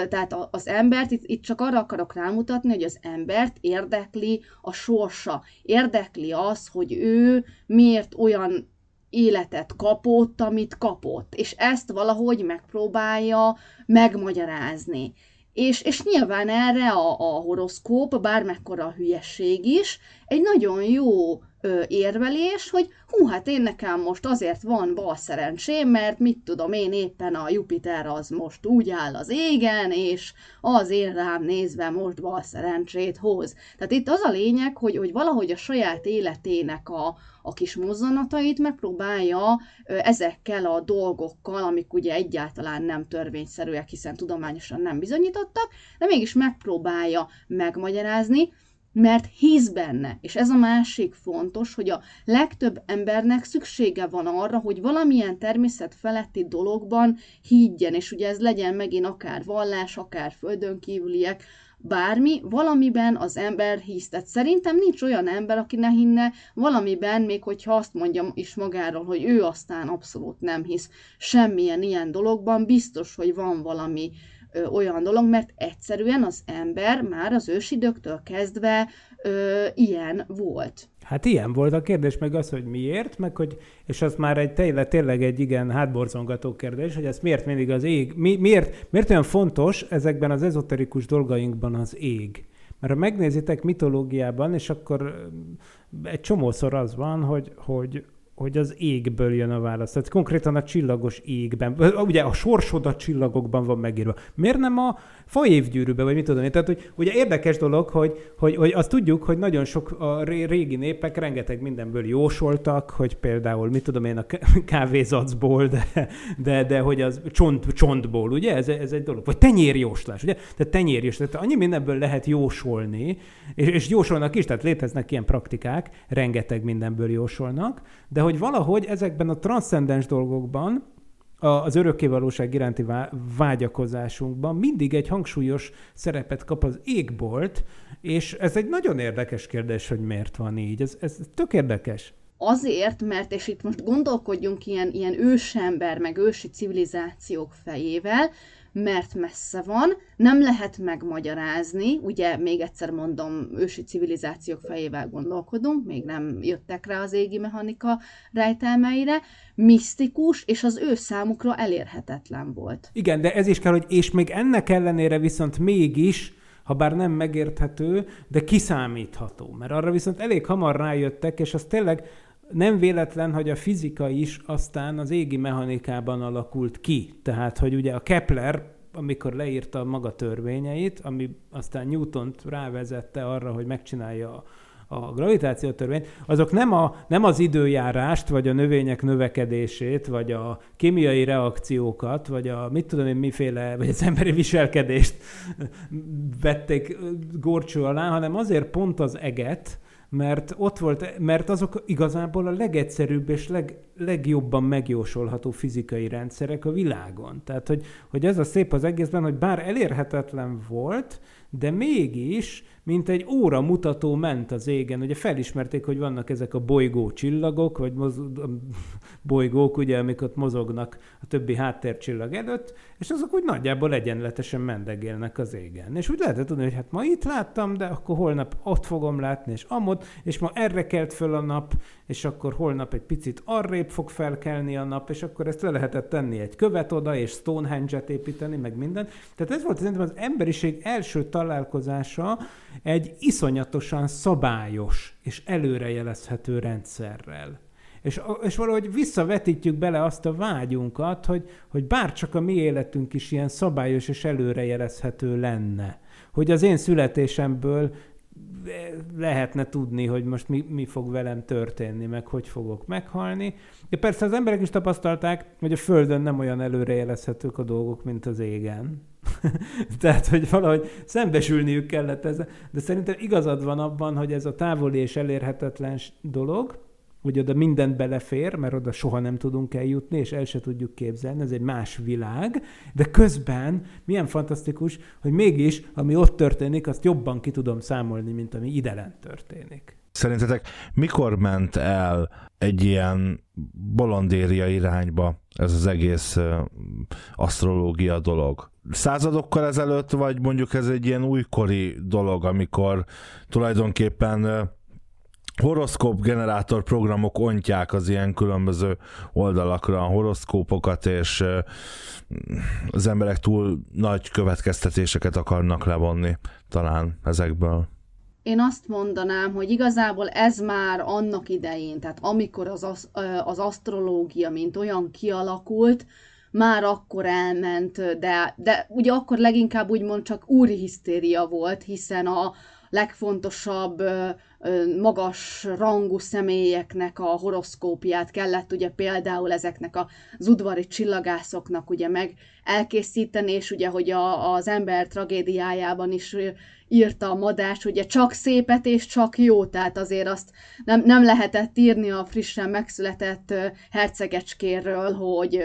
tehát az embert, itt, itt csak arra akarok rámutatni, hogy az embert érdekli a sorsa, érdekli az, hogy ő miért olyan életet kapott, amit kapott, és ezt valahogy megpróbálja megmagyarázni. És, és nyilván erre a, a horoszkóp, bármekkora a hülyesség is, egy nagyon jó ö, érvelés, hogy hú, hát én nekem most azért van bal szerencsém, mert mit tudom én éppen a Jupiter az most úgy áll az égen, és az én rám nézve most bal szerencsét hoz. Tehát itt az a lényeg, hogy, hogy valahogy a saját életének a, a kis mozzanatait megpróbálja ezekkel a dolgokkal, amik ugye egyáltalán nem törvényszerűek, hiszen tudományosan nem bizonyítottak, de mégis megpróbálja megmagyarázni, mert hisz benne. És ez a másik fontos, hogy a legtöbb embernek szüksége van arra, hogy valamilyen természet feletti dologban higgyen, és ugye ez legyen megint akár vallás, akár földön kívüliek, bármi, valamiben az ember hisz. Tehát szerintem nincs olyan ember, aki ne hinne valamiben, még hogyha azt mondja is magáról, hogy ő aztán abszolút nem hisz semmilyen ilyen dologban, biztos, hogy van valami olyan dolog, mert egyszerűen az ember már az ősidőktől kezdve ö, ilyen volt. Hát ilyen volt a kérdés, meg az, hogy miért, meg hogy, és az már egy tényleg, tényleg egy igen hátborzongató kérdés, hogy ez miért mindig az ég, mi, miért, miért olyan fontos ezekben az ezoterikus dolgainkban az ég? Mert ha megnézitek mitológiában, és akkor egy csomószor az van, hogy, hogy hogy az égből jön a válasz. Tehát konkrétan a csillagos égben. Ugye a sorsod a csillagokban van megírva. Miért nem a faévgyűrűbe, vagy mit tudom én? Tehát, hogy ugye érdekes dolog, hogy, hogy, hogy azt tudjuk, hogy nagyon sok a régi népek rengeteg mindenből jósoltak, hogy például, mit tudom én, a kávézacból, de, de, de hogy az csont, csontból, ugye? Ez, ez egy dolog. Vagy tenyérjóslás, ugye? Tehát tenyérjóslás. Tehát annyi mindenből lehet jósolni, és, és jósolnak is, tehát léteznek ilyen praktikák, rengeteg mindenből jósolnak, de hogy valahogy ezekben a transzcendens dolgokban, az örökkévalóság iránti vágyakozásunkban mindig egy hangsúlyos szerepet kap az égbolt, és ez egy nagyon érdekes kérdés, hogy miért van így. Ez, ez tök érdekes. Azért, mert, és itt most gondolkodjunk ilyen, ilyen ősember, meg ősi civilizációk fejével, mert messze van, nem lehet megmagyarázni, ugye még egyszer mondom, ősi civilizációk fejével gondolkodunk, még nem jöttek rá az égi mechanika rejtelmeire, misztikus, és az ő számukra elérhetetlen volt. Igen, de ez is kell, hogy és még ennek ellenére viszont mégis ha bár nem megérthető, de kiszámítható. Mert arra viszont elég hamar rájöttek, és az tényleg nem véletlen, hogy a fizika is aztán az égi mechanikában alakult ki. Tehát, hogy ugye a Kepler, amikor leírta maga törvényeit, ami aztán Newton-t rávezette arra, hogy megcsinálja a, a gravitáció törvényt, azok nem, a, nem az időjárást, vagy a növények növekedését, vagy a kémiai reakciókat, vagy a mit tudom én miféle, vagy az emberi viselkedést vették górcső alá, hanem azért pont az eget, mert ott volt, mert azok igazából a legegyszerűbb és leg, legjobban megjósolható fizikai rendszerek a világon. Tehát, hogy, hogy ez a szép az egészben, hogy bár elérhetetlen volt, de mégis mint egy óra mutató ment az égen. Ugye felismerték, hogy vannak ezek a bolygó csillagok, vagy moz- bolygók, ugye, amik ott mozognak a többi háttércsillag előtt, és azok úgy nagyjából egyenletesen mendegélnek az égen. És úgy lehetett tudni, hogy hát ma itt láttam, de akkor holnap ott fogom látni, és amott, és ma erre kelt föl a nap, és akkor holnap egy picit arrébb fog felkelni a nap, és akkor ezt le lehetett tenni egy követ oda, és Stonehenge-et építeni, meg minden. Tehát ez volt szerintem az emberiség első találkozása egy iszonyatosan szabályos és előrejelezhető rendszerrel. És, és valahogy visszavetítjük bele azt a vágyunkat, hogy, hogy bárcsak a mi életünk is ilyen szabályos és előrejelezhető lenne. Hogy az én születésemből lehetne tudni, hogy most mi, mi fog velem történni, meg hogy fogok meghalni. De persze az emberek is tapasztalták, hogy a Földön nem olyan előrejelezhetők a dolgok, mint az égen. Tehát, hogy valahogy szembesülniük kellett ezzel. De szerintem igazad van abban, hogy ez a távoli és elérhetetlen dolog, hogy oda mindent belefér, mert oda soha nem tudunk eljutni, és el se tudjuk képzelni, ez egy más világ, de közben milyen fantasztikus, hogy mégis, ami ott történik, azt jobban ki tudom számolni, mint ami idelen történik. Szerintetek mikor ment el egy ilyen bolondéria irányba ez az egész uh, asztrológia dolog? Századokkal ezelőtt, vagy mondjuk ez egy ilyen újkori dolog, amikor tulajdonképpen horoszkóp generátor programok ontják az ilyen különböző oldalakra a horoszkópokat, és az emberek túl nagy következtetéseket akarnak levonni talán ezekből. Én azt mondanám, hogy igazából ez már annak idején, tehát amikor az, az asztrológia mint olyan kialakult, már akkor elment, de, de ugye akkor leginkább úgymond csak úri hisztéria volt, hiszen a legfontosabb magas rangú személyeknek a horoszkópiát kellett ugye például ezeknek az udvari csillagászoknak ugye meg elkészíteni, és ugye, hogy a, az ember tragédiájában is írta a madás, ugye csak szépet és csak jó, tehát azért azt nem, nem lehetett írni a frissen megszületett hercegecskéről, hogy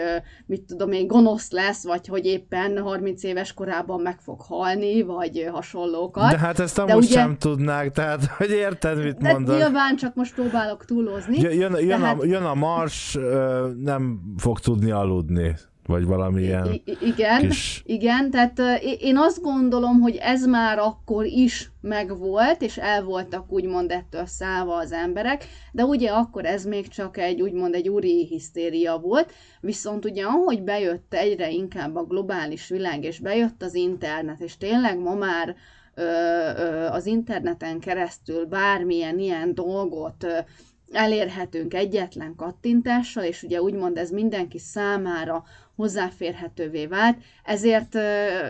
mit tudom én, gonosz lesz, vagy hogy éppen 30 éves korában meg fog halni, vagy hasonlókat. De hát ezt amúgy ugye, sem tudnák, tehát hogy érted, mit de mondok? Nyilván csak most próbálok túlozni. Jön, jön, tehát... a, jön a mars, nem fog tudni aludni vagy valamilyen I- igen, kis... igen, tehát én azt gondolom, hogy ez már akkor is megvolt, és el voltak úgymond ettől szállva az emberek, de ugye akkor ez még csak egy úgymond egy úri hisztéria volt, viszont ugye ahogy bejött egyre inkább a globális világ, és bejött az internet, és tényleg ma már ö, ö, az interneten keresztül bármilyen ilyen dolgot ö, elérhetünk egyetlen kattintással, és ugye úgymond ez mindenki számára hozzáférhetővé vált, ezért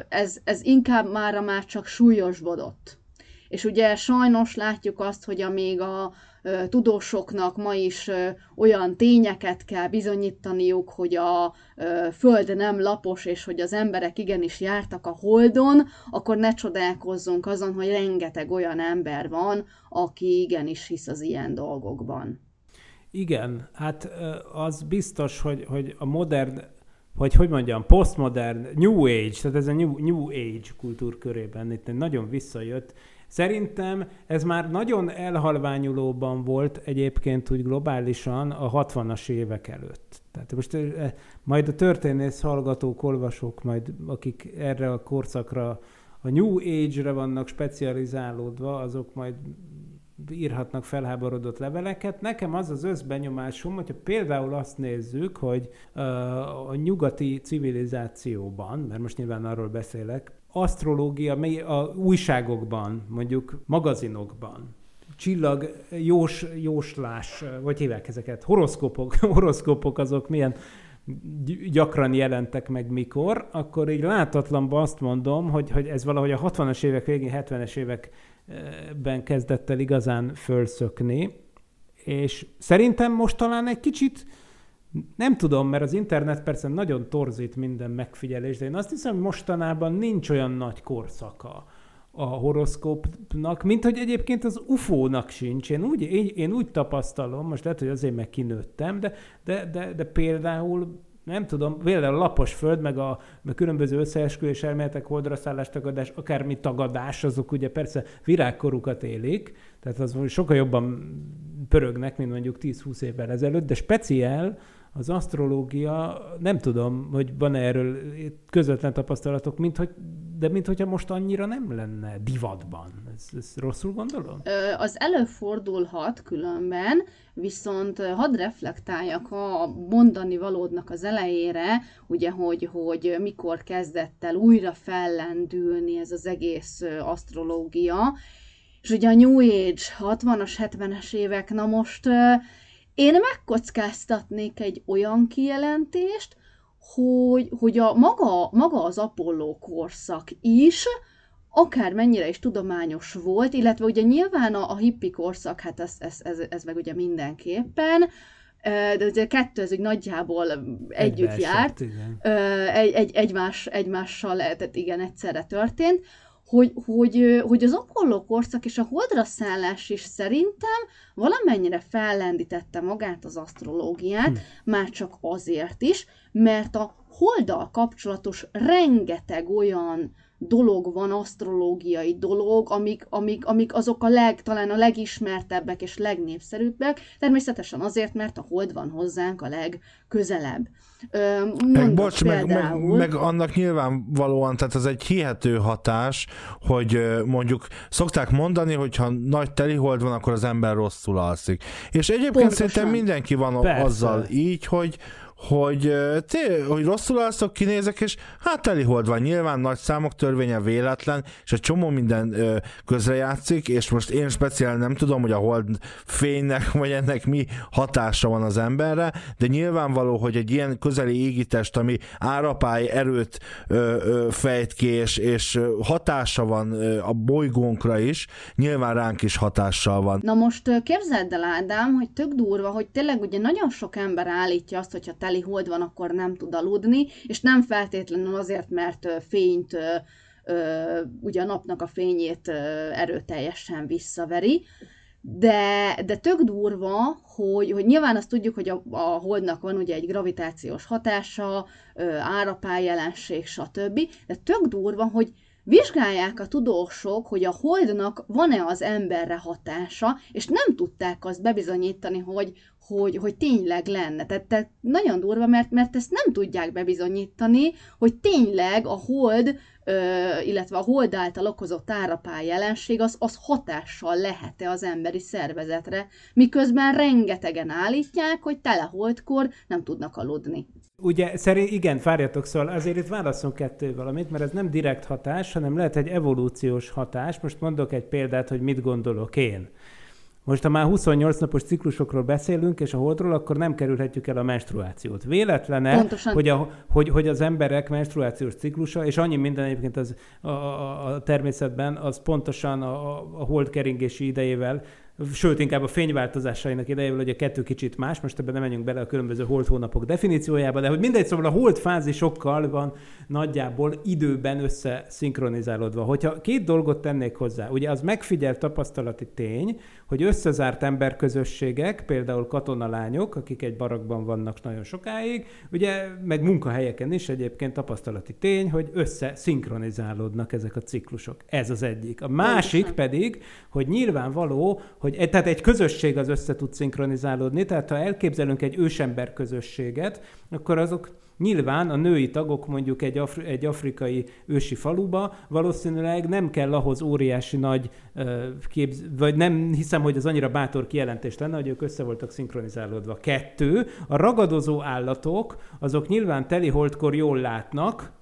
ez, ez inkább mára már csak súlyosbodott. És ugye sajnos látjuk azt, hogy amíg a tudósoknak ma is olyan tényeket kell bizonyítaniuk, hogy a Föld nem lapos, és hogy az emberek igenis jártak a Holdon, akkor ne csodálkozzunk azon, hogy rengeteg olyan ember van, aki igenis hisz az ilyen dolgokban. Igen, hát az biztos, hogy, hogy a modern hogy hogy mondjam, postmodern, new age, tehát ez a new, new age kultúrkörében itt nagyon visszajött. Szerintem ez már nagyon elhalványulóban volt egyébként úgy globálisan a 60-as évek előtt. Tehát most majd a történész hallgatók, olvasók, majd akik erre a korszakra, a New Age-re vannak specializálódva, azok majd írhatnak felháborodott leveleket. Nekem az az összbenyomásom, hogyha például azt nézzük, hogy a nyugati civilizációban, mert most nyilván arról beszélek, asztrológia a újságokban, mondjuk magazinokban, csillag jós, jóslás, vagy hívják ezeket, horoszkópok, horoszkópok azok milyen gyakran jelentek meg mikor, akkor így látatlanban azt mondom, hogy, hogy ez valahogy a 60-as évek végén, 70-es évek ben kezdett el igazán fölszökni, és szerintem most talán egy kicsit, nem tudom, mert az internet persze nagyon torzít minden megfigyelés, de én azt hiszem, hogy mostanában nincs olyan nagy korszaka a horoszkópnak, mint hogy egyébként az UFO-nak sincs. Én úgy, én, én úgy tapasztalom, most lehet, hogy azért meg kinőttem, de, de, de, de például nem tudom, például a lapos föld, meg a meg különböző összeesküvés elméletek, holdraszállás tagadás, akármi tagadás, azok ugye persze virágkorukat élik, tehát az sokkal jobban pörögnek, mint mondjuk 10-20 évvel ezelőtt, de speciál az asztrológia, nem tudom, hogy van-e erről közvetlen tapasztalatok, mint hogy, de mint hogyha most annyira nem lenne divatban. Ez, ez rosszul gondolom? Az előfordulhat különben, viszont hadd reflektáljak a mondani valódnak az elejére, ugye, hogy, hogy mikor kezdett el újra fellendülni ez az egész asztrológia, és ugye a New Age 60-as, 70-es évek, na most én megkockáztatnék egy olyan kijelentést, hogy, hogy a maga, maga az Apollo korszak is akár mennyire is tudományos volt, illetve ugye nyilván a, a hippi korszak, hát ez, ez, ez, ez meg ugye mindenképpen, de ugye kettő ez úgy nagyjából együtt egy járt, egy, egy, egymás, egymással lehetett, igen, egyszerre történt, hogy, hogy, hogy az Apollo korszak és a holdra szállás is szerintem valamennyire fellendítette magát az asztrológiát, hm. már csak azért is, mert a holddal kapcsolatos rengeteg olyan dolog van, asztrológiai dolog, amik, amik, amik azok a leg, talán a legismertebbek és legnépszerűbbek, természetesen azért, mert a hold van hozzánk a legközelebb. Meg, bocs, meg, meg, meg annak nyilvánvalóan, tehát ez egy hihető hatás, hogy mondjuk szokták mondani, hogy ha nagy telihold van, akkor az ember rosszul alszik. És egyébként Pontosan. szerintem mindenki van Persze. azzal így, hogy, hogy, té, hogy rosszul alszok, kinézek, és hát teli hold van, nyilván nagy számok törvénye véletlen, és egy csomó minden ö, közrejátszik, és most én speciál nem tudom, hogy a hold fénynek, vagy ennek mi hatása van az emberre, de nyilvánvaló, hogy egy ilyen közeli égitest, ami árapály erőt ö, ö, fejt ki, és, és hatása van ö, a bolygónkra is, nyilván ránk is hatással van. Na most képzeld el, Ádám, hogy tök durva, hogy tényleg ugye nagyon sok ember állítja azt, hogyha te teli hold van, akkor nem tud aludni, és nem feltétlenül azért, mert fényt, ugye a napnak a fényét erőteljesen visszaveri, de, de tök durva, hogy, hogy nyilván azt tudjuk, hogy a, a holdnak van ugye egy gravitációs hatása, árapály jelenség, stb. De tök durva, hogy Vizsgálják a tudósok, hogy a holdnak van-e az emberre hatása, és nem tudták azt bebizonyítani, hogy, hogy, hogy tényleg lenne. Tehát, tehát nagyon durva, mert, mert ezt nem tudják bebizonyítani, hogy tényleg a hold, ö, illetve a hold által okozott árapály jelenség az, az hatással lehet-e az emberi szervezetre, miközben rengetegen állítják, hogy tele holdkor nem tudnak aludni. Ugye, szerint, igen, várjatok, szóval azért itt válaszunk kettő valamit, mert ez nem direkt hatás, hanem lehet egy evolúciós hatás. Most mondok egy példát, hogy mit gondolok én. Most, ha már 28 napos ciklusokról beszélünk, és a holdról, akkor nem kerülhetjük el a menstruációt. Véletlene, hogy, a, hogy, hogy az emberek menstruációs ciklusa, és annyi minden egyébként az, a, a, a természetben, az pontosan a, a hold keringési idejével sőt, inkább a fényváltozásainak idejével, hogy a kettő kicsit más, most ebben nem menjünk bele a különböző hold hónapok definíciójába, de hogy mindegy, szóval a hold fázisokkal van nagyjából időben összeszinkronizálódva. Hogyha két dolgot tennék hozzá, ugye az megfigyelt tapasztalati tény, hogy összezárt emberközösségek, például katonalányok, akik egy barakban vannak nagyon sokáig, ugye meg munkahelyeken is egyébként tapasztalati tény, hogy összeszinkronizálódnak ezek a ciklusok. Ez az egyik. A másik pedig, hogy nyilvánvaló, hogy egy, tehát egy közösség az össze tud szinkronizálódni, tehát ha elképzelünk egy ősember közösséget, akkor azok Nyilván a női tagok mondjuk egy, afri- egy afrikai ősi faluba valószínűleg nem kell ahhoz óriási nagy képz... vagy nem hiszem, hogy az annyira bátor kijelentés lenne, hogy ők össze voltak szinkronizálódva. Kettő, a ragadozó állatok, azok nyilván teli holdkor jól látnak,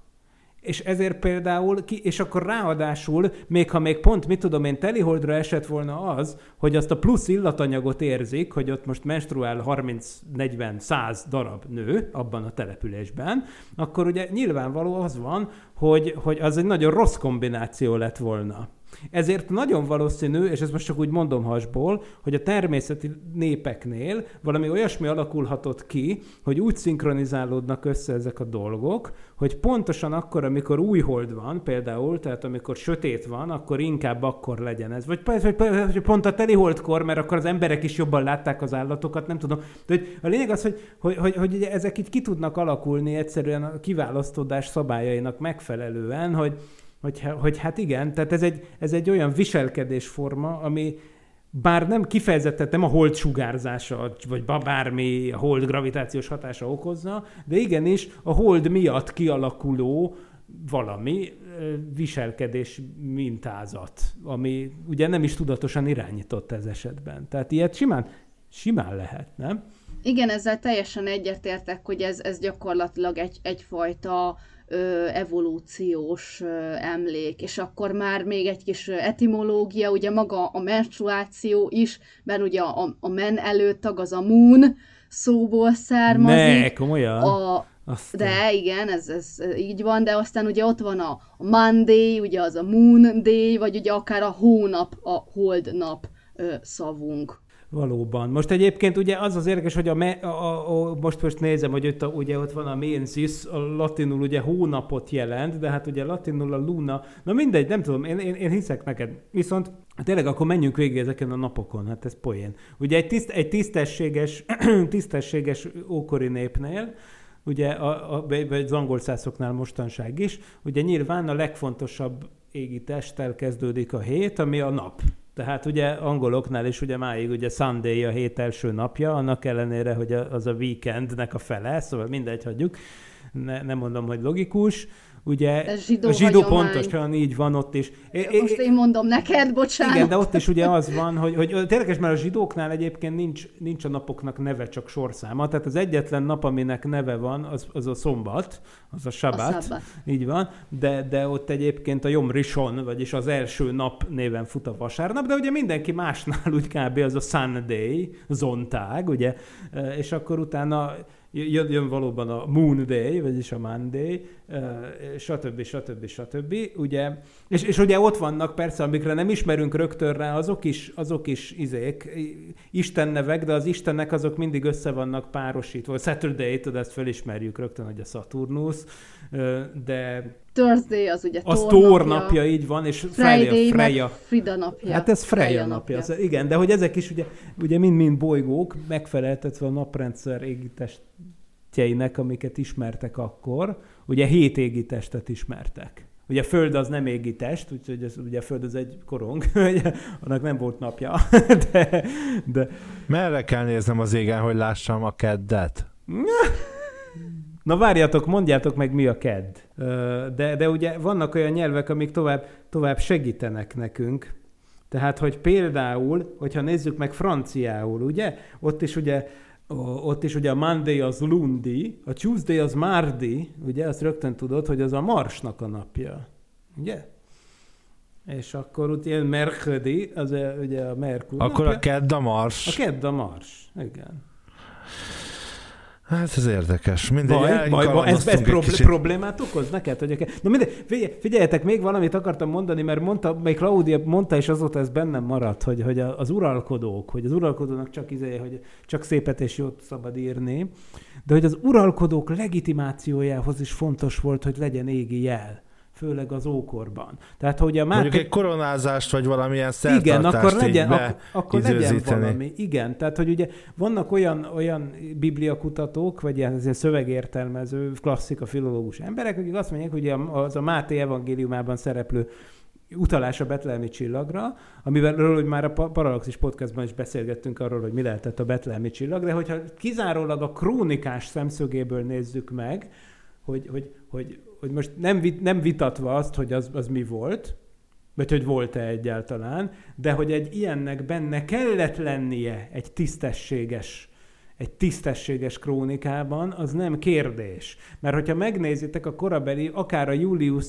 és ezért például, ki, és akkor ráadásul, még ha még pont, mit tudom én, teliholdra esett volna az, hogy azt a plusz illatanyagot érzik, hogy ott most menstruál 30-40-100 darab nő abban a településben, akkor ugye nyilvánvaló az van, hogy, hogy az egy nagyon rossz kombináció lett volna. Ezért nagyon valószínű, és ezt most csak úgy mondom hasból, hogy a természeti népeknél valami olyasmi alakulhatott ki, hogy úgy szinkronizálódnak össze ezek a dolgok, hogy pontosan akkor, amikor új hold van, például, tehát amikor sötét van, akkor inkább akkor legyen ez. Vagy, vagy pont a teli holdkor, mert akkor az emberek is jobban látták az állatokat, nem tudom. De hogy a lényeg az, hogy, hogy, hogy, hogy ugye ezek itt ki tudnak alakulni egyszerűen a kiválasztódás szabályainak megfelelően, hogy, hogy, hogy hát igen, tehát ez egy, ez egy olyan viselkedésforma, ami bár nem kifejezetten nem a hold sugárzása, vagy bármi a hold gravitációs hatása okozza, de igenis a hold miatt kialakuló valami viselkedés mintázat, ami ugye nem is tudatosan irányított ez esetben. Tehát ilyet simán, simán lehet, nem? Igen, ezzel teljesen egyetértek, hogy ez, ez gyakorlatilag egy, egyfajta ö, evolúciós ö, emlék, és akkor már még egy kis etimológia, ugye maga a menstruáció is, mert ugye a, a men előttag az a moon szóból származik. Ne, komolyan? A, De igen, ez, ez így van, de aztán ugye ott van a, Monday, ugye az a Moon Day, vagy ugye akár a hónap, a hold nap ö, szavunk. Valóban. Most egyébként ugye az az érdekes, hogy a, me, a, a, a most most nézem, hogy ott, a, ugye ott van a mensis, a latinul ugye hónapot jelent, de hát ugye latinul a luna, na mindegy, nem tudom, én, én, én hiszek neked. Viszont tényleg akkor menjünk végig ezeken a napokon, hát ez poén. Ugye egy, tiszt, egy tisztességes, tisztességes ókori népnél, ugye a, a, az angol szászoknál mostanság is, ugye nyilván a legfontosabb égi testtel kezdődik a hét, ami a nap. Tehát ugye angoloknál is ugye máig ugye Sunday a hét első napja, annak ellenére, hogy az a weekendnek a fele, szóval mindegy, hagyjuk. Ne, nem mondom, hogy logikus. Ugye Ez zsidó a zsidó hagyomány. pontosan így van ott is. Most én mondom neked, bocsánat. Igen, de ott is ugye az van, hogy, hogy tényleges, mert a zsidóknál egyébként nincs, nincs a napoknak neve, csak sorszáma. Tehát az egyetlen nap, aminek neve van, az, az a szombat, az a sabbat. A szabbat. Így van, de, de ott egyébként a Jom Rishon, vagyis az első nap néven fut a vasárnap, de ugye mindenki másnál úgy kb. az a Sunday, zontág, ugye, és akkor utána jön, jön valóban a Moon Day, vagyis a Monday, stb. stb. stb. Ugye, és, és ugye ott vannak persze, amikre nem ismerünk rögtön rá, azok is, azok is izék, istennevek, de az istennek azok mindig össze vannak párosítva. Saturday, tudod, ezt felismerjük rögtön, hogy a Saturnus, de Thursday az ugye az Thor napja. napja, így van, és Friday, Freya, Freya. Frida napja. Hát ez Freya, Freya napja. napja. napja. Igen, de hogy ezek is ugye, ugye mind-mind bolygók, megfeleltetve a naprendszer égitestjeinek, amiket ismertek akkor. Ugye hét égitestet ismertek. Ugye a Föld az nem égitest, úgyhogy ez, ugye a Föld az egy korong, ugye, annak nem volt napja. de, de... Merre kell néznem az égen, hogy lássam a keddet? Na várjatok, mondjátok meg, mi a kedd. De, de ugye vannak olyan nyelvek, amik tovább, tovább segítenek nekünk. Tehát, hogy például, hogyha nézzük meg franciául, ugye, ott is ugye ott is ugye a Monday az lundi, a Tuesday az mardi, ugye, azt rögtön tudod, hogy az a marsnak a napja. Ugye? És akkor ott ilyen mercredi, az a- ugye a Merkur Akkor napja. a kedd a mars. A kedd a mars, igen. Hát ez érdekes. Mindegy, Baj, baj, baj, ez, ez kicsit. problémát okoz neked? Hogy a... Na mindegy, figyelj, figyeljetek, még valamit akartam mondani, mert mondta, még Claudia mondta, és azóta ez bennem maradt, hogy, hogy az uralkodók, hogy az uralkodónak csak izé, hogy csak szépet és jót szabad írni, de hogy az uralkodók legitimációjához is fontos volt, hogy legyen égi jel főleg az ókorban. Tehát, hogy a Mondjuk Máté... egy koronázást, vagy valamilyen Igen, szertartást akkor így legyen, ak- akkor legyen valami. Igen, tehát hogy ugye vannak olyan, olyan bibliakutatók, vagy ilyen, ilyen szövegértelmező, klasszika, filológus emberek, akik azt mondják, hogy az a Máté evangéliumában szereplő utalás a betlehemi csillagra, amivel hogy már a Pa- Parallaxis podcastban is beszélgettünk arról, hogy mi lehetett a betlehemi csillag, de hogyha kizárólag a krónikás szemszögéből nézzük meg, hogy, hogy, hogy, hogy most nem, vit, nem vitatva azt, hogy az, az mi volt, vagy hogy volt-e egyáltalán, de hogy egy ilyennek benne kellett lennie egy tisztességes egy tisztességes krónikában, az nem kérdés. Mert hogyha megnézitek a korabeli, akár a Julius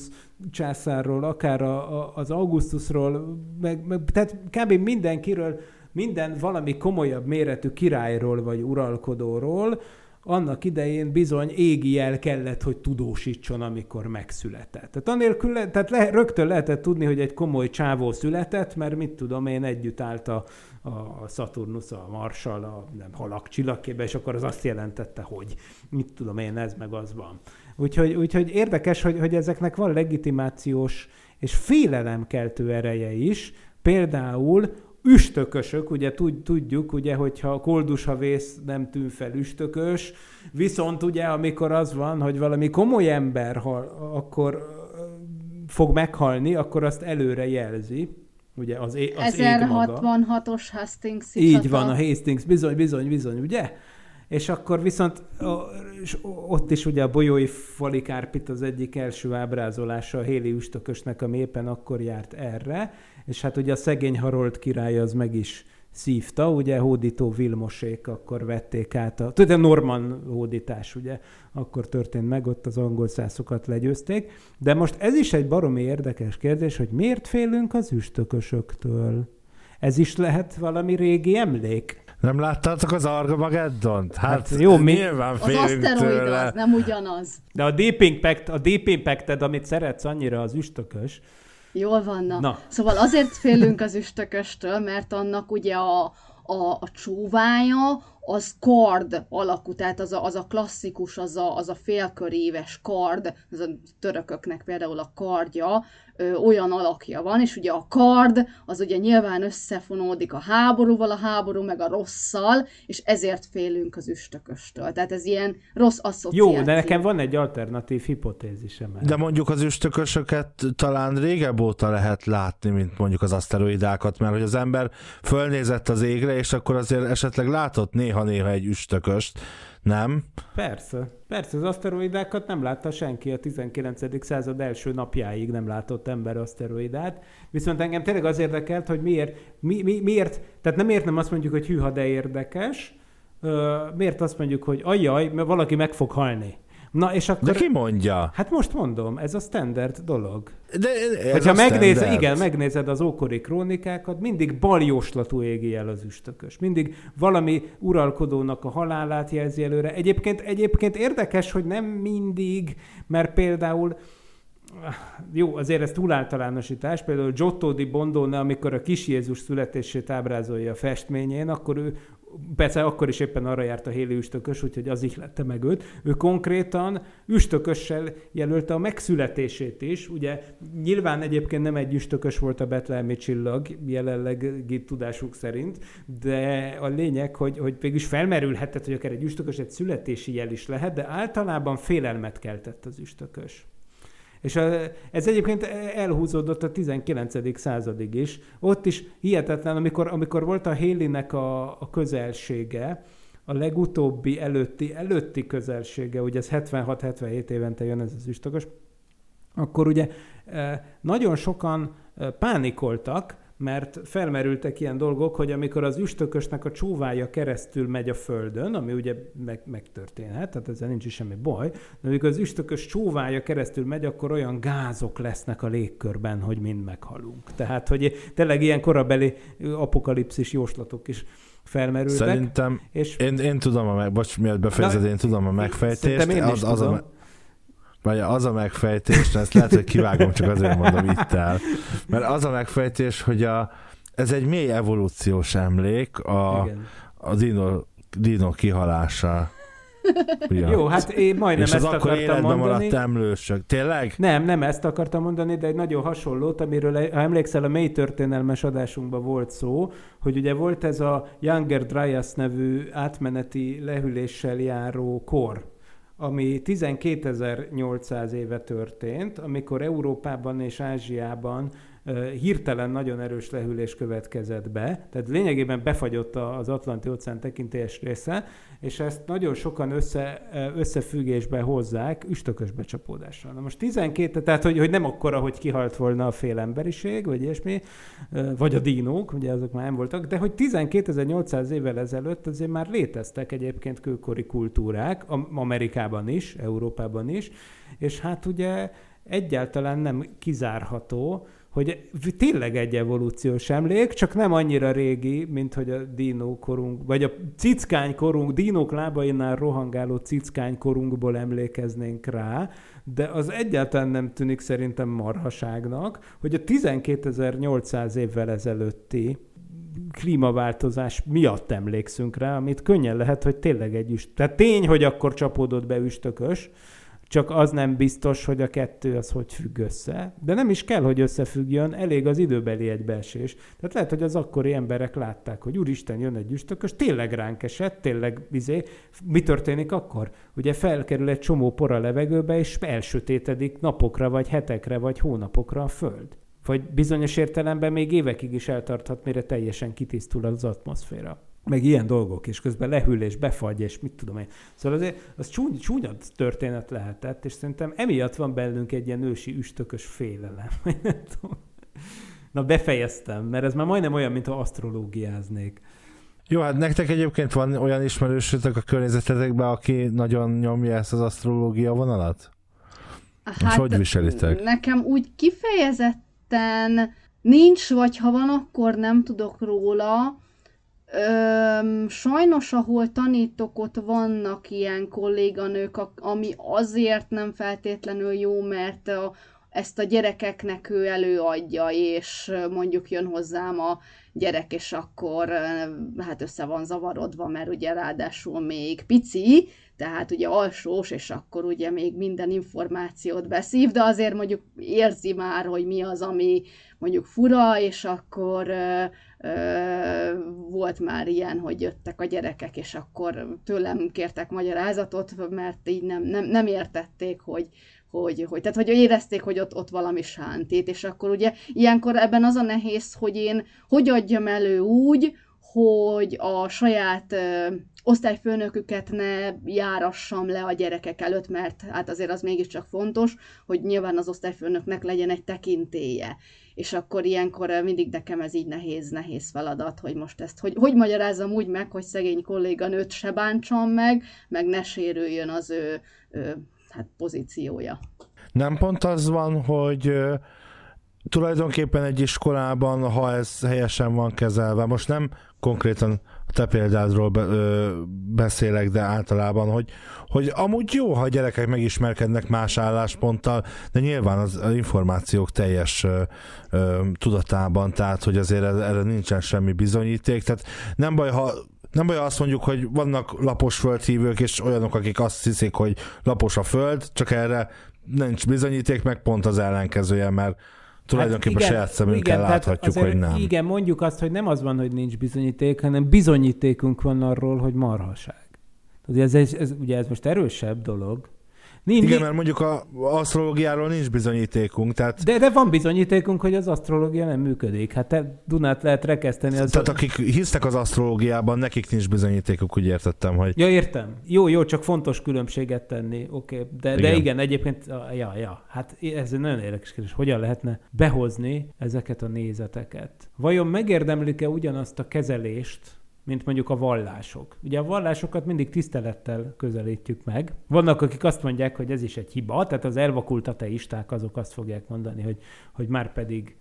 császárról, akár a, a, az Augustusról, meg, meg, tehát kb. mindenkiről, minden valami komolyabb méretű királyról vagy uralkodóról, annak idején bizony égi jel kellett, hogy tudósítson, amikor megszületett. Tehát, anélkül, tehát le, rögtön lehetett tudni, hogy egy komoly csávó született, mert mit tudom én, együtt állt a, a Saturnus, a Marshall, a nem, halak csillagkébe, és akkor az azt jelentette, hogy mit tudom én, ez meg az van. Úgyhogy, úgyhogy érdekes, hogy, hogy ezeknek van legitimációs és félelemkeltő ereje is, például üstökösök, ugye tud, tudjuk, ugye, hogyha koldusha vész nem tűn fel üstökös, viszont ugye, amikor az van, hogy valami komoly ember hal, akkor fog meghalni, akkor azt előre jelzi, ugye az, é, az ég maga. 1066-os Hastings Így van, a Hastings, bizony, bizony, bizony, ugye? És akkor viszont ott is ugye a bolyói falikárpit az egyik első ábrázolása a Héli üstökösnek, ami éppen akkor járt erre, és hát ugye a szegény Harold király az meg is szívta, ugye hódító Vilmosék akkor vették át, a, tudod, a Norman hódítás, ugye, akkor történt meg, ott az angol szászokat legyőzték, de most ez is egy baromi érdekes kérdés, hogy miért félünk az üstökösöktől? Ez is lehet valami régi emlék? Nem láttátok az Armageddont? Hát, Hát jó, mi- nyilván Az félünk aszteroid tőle. az, nem ugyanaz. De a Deep Impact, a Deep Impact-ed, amit szeretsz annyira, az üstökös. Jól van, na. Na. Szóval azért félünk az üstököstől, mert annak ugye a, a, a csóvája az kard alakú, tehát az a, az a klasszikus, az a, az a félköréves kard, az a törököknek például a kardja, ö, olyan alakja van, és ugye a kard az ugye nyilván összefonódik a háborúval, a háború meg a rosszal, és ezért félünk az üstököstől. Tehát ez ilyen rossz asszociáció. Jó, de nekem van egy alternatív hipotézisem. De mondjuk az üstökösöket talán régebb óta lehet látni, mint mondjuk az aszteroidákat, mert hogy az ember fölnézett az égre, és akkor azért esetleg látott néha-néha egy üstököst, nem? Persze. Persze, az aszteroidákat nem látta senki a 19. század első napjáig nem látott ember aszteroidát. Viszont engem tényleg az érdekelt, hogy miért, mi, mi, miért tehát nem értem azt mondjuk, hogy hűha, de érdekes, miért azt mondjuk, hogy ajjaj, mert valaki meg fog halni. Na, és akkor... De ki mondja? Hát most mondom, ez a standard dolog. De ez Hogyha megnézed, igen, megnézed az ókori krónikákat, mindig baljóslatú égi el az üstökös. Mindig valami uralkodónak a halálát jelzi előre. Egyébként, egyébként érdekes, hogy nem mindig, mert például jó, azért ez túl általánosítás, például Giotto di Bondone, amikor a kis Jézus születését ábrázolja a festményén, akkor ő persze akkor is éppen arra járt a héli üstökös, úgyhogy az ihlette meg őt. Ő konkrétan üstökössel jelölte a megszületését is. Ugye nyilván egyébként nem egy üstökös volt a betlehemi csillag, jelenlegi tudásuk szerint, de a lényeg, hogy, hogy végülis felmerülhetett, hogy akár egy üstökös egy születési jel is lehet, de általában félelmet keltett az üstökös. És ez egyébként elhúzódott a 19. századig is. Ott is hihetetlen, amikor, amikor volt a Hélinek a, a közelsége, a legutóbbi előtti, előtti közelsége, ugye ez 76-77 évente jön ez az üstökös, akkor ugye eh, nagyon sokan eh, pánikoltak, mert felmerültek ilyen dolgok, hogy amikor az üstökösnek a csóvája keresztül megy a földön, ami ugye meg, megtörténhet, tehát ezzel nincs is semmi baj, de amikor az üstökös csóvája keresztül megy, akkor olyan gázok lesznek a légkörben, hogy mind meghalunk. Tehát, hogy tényleg ilyen korabeli apokalipszis jóslatok is felmerültek. Szerintem, és én, én tudom, a meg, bocs, miatt befejezed, Na, én tudom a megfejtést. szerintem én is az, az, tudom. a, vagy az a megfejtés, ezt lehet, hogy kivágom, csak azért mondom itt el. Mert az a megfejtés, hogy a, ez egy mély evolúciós emlék a, Igen. a dino, dino kihalása. Ugye? Jó, hát én majdnem És ezt akkor akartam mondani. maradt emlősök. Tényleg? Nem, nem ezt akartam mondani, de egy nagyon hasonlót, amiről, ha emlékszel, a mély történelmes adásunkban volt szó, hogy ugye volt ez a Younger Dryas nevű átmeneti lehűléssel járó kor, ami 12.800 éve történt, amikor Európában és Ázsiában hirtelen nagyon erős lehűlés következett be, tehát lényegében befagyott az Atlanti-óceán tekintélyes része, és ezt nagyon sokan össze, összefüggésbe hozzák üstökös becsapódással. Na most 12, tehát hogy, hogy nem akkora, hogy kihalt volna a fél emberiség, vagy ilyesmi, vagy a dínók, ugye azok már nem voltak, de hogy 12.800 évvel ezelőtt azért már léteztek egyébként kőkori kultúrák, Am- Amerikában is, Európában is, és hát ugye egyáltalán nem kizárható, hogy tényleg egy evolúciós emlék, csak nem annyira régi, mint hogy a dinó korunk, vagy a cickány korunk, dinók lábainál rohangáló cickány korunkból emlékeznénk rá, de az egyáltalán nem tűnik szerintem marhaságnak, hogy a 12.800 évvel ezelőtti klímaváltozás miatt emlékszünk rá, amit könnyen lehet, hogy tényleg egy üst. Tehát tény, hogy akkor csapódott be üstökös, csak az nem biztos, hogy a kettő az hogy függ össze. De nem is kell, hogy összefüggjön, elég az időbeli egybeesés. Tehát lehet, hogy az akkori emberek látták, hogy úristen, jön egy üstökös, tényleg ránk esett, tényleg bizé. Mi történik akkor? Ugye felkerül egy csomó por a levegőbe, és elsötétedik napokra, vagy hetekre, vagy hónapokra a föld. Vagy bizonyos értelemben még évekig is eltarthat, mire teljesen kitisztul az atmoszféra. Meg ilyen dolgok, és közben lehűl és befagy, és mit tudom én. Szóval azért az csúny, csúnya történet lehetett, és szerintem emiatt van bennünk egy ilyen ősi üstökös félelem. Na befejeztem, mert ez már majdnem olyan, mint ha asztrológiáznék. Jó, hát nektek egyébként van olyan ismerősötök a környezetetekben, aki nagyon nyomja ezt az asztrológia vonalat? Hát, hogy viselitek? Nekem úgy kifejezetten nincs, vagy ha van, akkor nem tudok róla. Öm, sajnos, ahol tanítok, ott vannak ilyen kolléganők, ami azért nem feltétlenül jó, mert a, ezt a gyerekeknek ő előadja, és mondjuk jön hozzám a gyerek, és akkor hát össze van zavarodva, mert ugye ráadásul még pici, tehát ugye alsós, és akkor ugye még minden információt beszív, de azért mondjuk érzi már, hogy mi az, ami mondjuk fura, és akkor ö, ö, volt már ilyen, hogy jöttek a gyerekek, és akkor tőlem kértek magyarázatot, mert így nem, nem, nem értették, hogy, hogy, hogy, tehát hogy érezték, hogy ott, ott valami sántít, és akkor ugye ilyenkor ebben az a nehéz, hogy én hogy adjam elő úgy, hogy a saját osztályfőnöküket ne járassam le a gyerekek előtt, mert hát azért az mégiscsak fontos, hogy nyilván az osztályfőnöknek legyen egy tekintélye. És akkor ilyenkor mindig nekem ez így nehéz, nehéz feladat, hogy most ezt, hogy, hogy magyarázzam úgy meg, hogy szegény kolléganőt se bántsam meg, meg ne sérüljön az ő, ő hát pozíciója. Nem pont az van, hogy tulajdonképpen egy iskolában, ha ez helyesen van kezelve, most nem konkrétan te példádról be, ö, beszélek, de általában, hogy, hogy amúgy jó, ha a gyerekek megismerkednek más állásponttal, de nyilván az, információk teljes ö, ö, tudatában, tehát hogy azért erre nincsen semmi bizonyíték, tehát nem baj, ha nem baj, azt mondjuk, hogy vannak lapos földhívők, és olyanok, akik azt hiszik, hogy lapos a föld, csak erre nincs bizonyíték, meg pont az ellenkezője, mert tulajdonképpen hát igen, saját szemünkkel igen, láthatjuk, hogy nem. Igen, mondjuk azt, hogy nem az van, hogy nincs bizonyíték, hanem bizonyítékunk van arról, hogy marhaság. Ugye ez, ez, ez, ugye ez most erősebb dolog, Nincs, Igen, mert mondjuk a asztrológiáról nincs bizonyítékunk. Tehát... De, de van bizonyítékunk, hogy az asztrológia nem működik. Hát te Dunát lehet rekeszteni. Az Tehát akik hisznek az asztrológiában, nekik nincs bizonyítékuk, úgy értettem, hogy... Ja, értem. Jó, jó, csak fontos különbséget tenni. Oké, okay. de, igen. de igen, egyébként, ja, ja, hát ez egy nagyon érdekes kérdés. Hogyan lehetne behozni ezeket a nézeteket? Vajon megérdemlik-e ugyanazt a kezelést, mint mondjuk a vallások. Ugye a vallásokat mindig tisztelettel közelítjük meg. Vannak, akik azt mondják, hogy ez is egy hiba, tehát az elvakult ateisták azok azt fogják mondani, hogy, hogy már pedig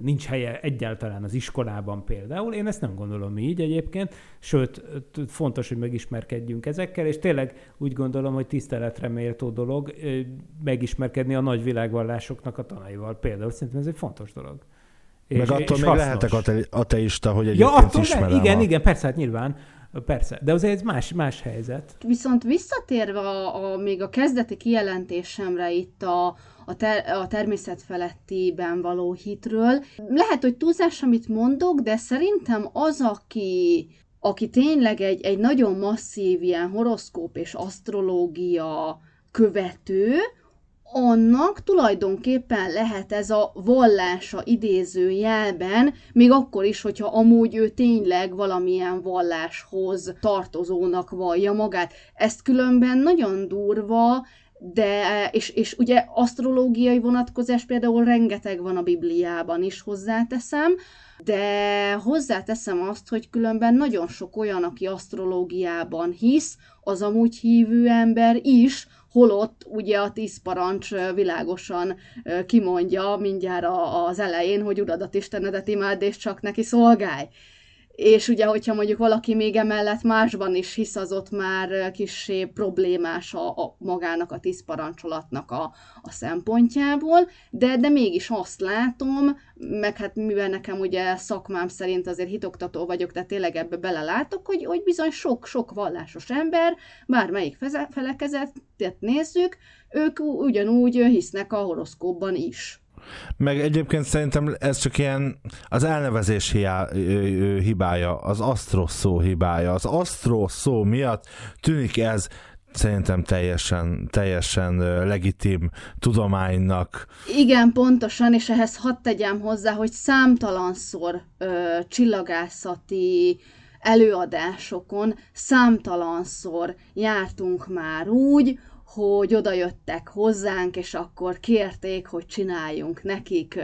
nincs helye egyáltalán az iskolában például. Én ezt nem gondolom így egyébként, sőt, fontos, hogy megismerkedjünk ezekkel, és tényleg úgy gondolom, hogy tiszteletre méltó dolog megismerkedni a nagy világvallásoknak a tanaival. Például szerintem ez egy fontos dolog. És, Meg attól és még hasznos. lehetek ate- ateista, hogy egyébként ja, attól ismerem. Le, igen, a... igen, persze, hát nyilván. Persze, de azért ez más, más helyzet. Viszont visszatérve a, a, még a kezdeti kijelentésemre itt a, a, ter, a természetfelettiben való hitről, lehet, hogy túlzás, amit mondok, de szerintem az, aki, aki tényleg egy, egy nagyon masszív ilyen horoszkóp és asztrológia követő, annak tulajdonképpen lehet ez a vallása idéző jelben, még akkor is, hogyha amúgy ő tényleg valamilyen valláshoz tartozónak vallja magát. Ezt különben nagyon durva, de, és, és ugye asztrológiai vonatkozás például rengeteg van a Bibliában is hozzáteszem, de hozzáteszem azt, hogy különben nagyon sok olyan, aki asztrológiában hisz, az amúgy hívő ember is, holott ugye a tíz parancs világosan kimondja mindjárt az elején, hogy uradat Istenedet imád, és csak neki szolgálj. És ugye, hogyha mondjuk valaki még emellett másban is hisz, az ott már kissé problémás a, a magának a tíz parancsolatnak a, a szempontjából, de, de mégis azt látom, meg hát mivel nekem ugye szakmám szerint azért hitoktató vagyok, tehát tényleg ebbe belelátok, hogy, hogy bizony sok-sok vallásos ember, bármelyik felekezetet nézzük, ők ugyanúgy hisznek a horoszkópban is. Meg egyébként szerintem ez csak ilyen az elnevezés hiá, hibája, az asztro szó hibája. Az asztro szó miatt tűnik ez szerintem teljesen, teljesen legitim tudománynak. Igen, pontosan, és ehhez hadd tegyem hozzá, hogy számtalanszor ö, csillagászati előadásokon számtalanszor jártunk már úgy, hogy odajöttek hozzánk, és akkor kérték, hogy csináljunk nekik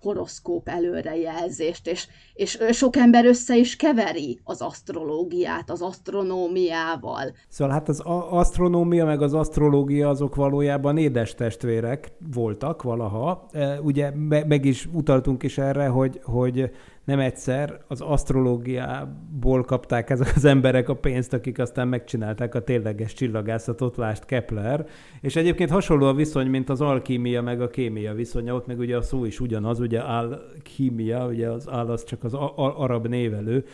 horoszkóp előrejelzést, és, és sok ember össze is keveri az asztrológiát az asztronómiával. Szóval hát az asztronómia meg az asztrológia azok valójában édes testvérek voltak valaha. Ugye meg is utaltunk is erre, hogy, hogy nem egyszer az asztrológiából kapták ezek az emberek a pénzt, akik aztán megcsinálták a tényleges csillagászatot, lást Kepler, és egyébként hasonló a viszony, mint az alkímia meg a kémia viszonya, ott meg ugye a szó is ugyanaz, ugye alkímia, ugye az áll az csak az arab névelő.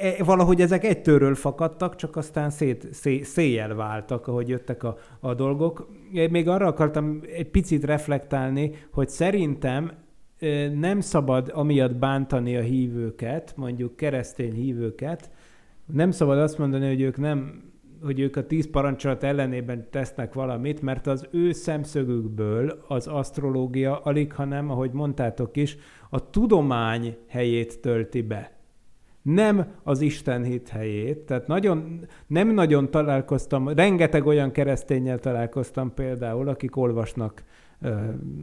E, valahogy ezek egytőről fakadtak, csak aztán szét, szé, széjjel váltak, ahogy jöttek a, a dolgok. Még arra akartam egy picit reflektálni, hogy szerintem nem szabad amiatt bántani a hívőket, mondjuk keresztény hívőket, nem szabad azt mondani, hogy ők nem hogy ők a tíz parancsolat ellenében tesznek valamit, mert az ő szemszögükből az asztrológia alig, hanem, ahogy mondtátok is, a tudomány helyét tölti be. Nem az Isten hit helyét, tehát nagyon, nem nagyon találkoztam, rengeteg olyan keresztényel találkoztam például, akik olvasnak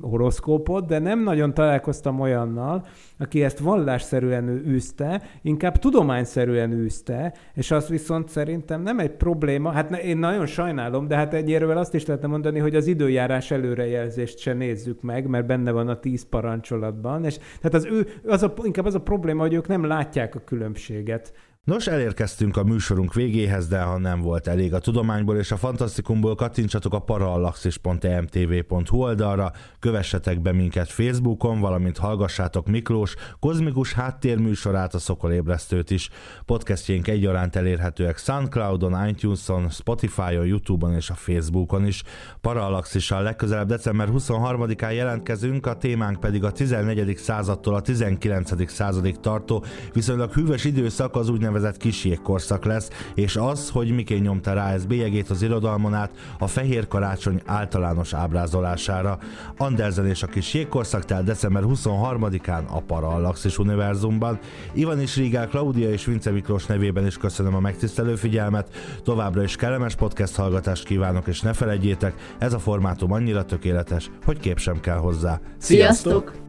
horoszkópot, de nem nagyon találkoztam olyannal, aki ezt vallásszerűen űzte, inkább tudományszerűen űzte, és az viszont szerintem nem egy probléma, hát én nagyon sajnálom, de hát egyérvel azt is lehetne mondani, hogy az időjárás előrejelzést se nézzük meg, mert benne van a tíz parancsolatban, és tehát az ő, az a, inkább az a probléma, hogy ők nem látják a különbséget Nos, elérkeztünk a műsorunk végéhez, de ha nem volt elég a tudományból és a fantasztikumból, kattintsatok a parallaxis.emtv.hu oldalra, kövessetek be minket Facebookon, valamint hallgassátok Miklós kozmikus háttérműsorát, a Szokolébresztőt is. Podcastjaink egyaránt elérhetőek Soundcloudon, iTunes-on, Spotify-on, YouTube-on és a Facebookon is. Parallaxissal legközelebb december 23-án jelentkezünk, a témánk pedig a 14. századtól a 19. századig tartó, viszonylag hűvös időszak az úgynevezett úgynevezett kisjégkorszak lesz, és az, hogy miként nyomta rá ez bélyegét az irodalmon át a fehér karácsony általános ábrázolására. Andersen és a kis jégkorszak tehát december 23-án a Parallaxis univerzumban. Ivan is Rigál, Klaudia és Vince Miklós nevében is köszönöm a megtisztelő figyelmet, továbbra is kellemes podcast hallgatást kívánok, és ne felejtjétek, ez a formátum annyira tökéletes, hogy kép sem kell hozzá. Sziasztok!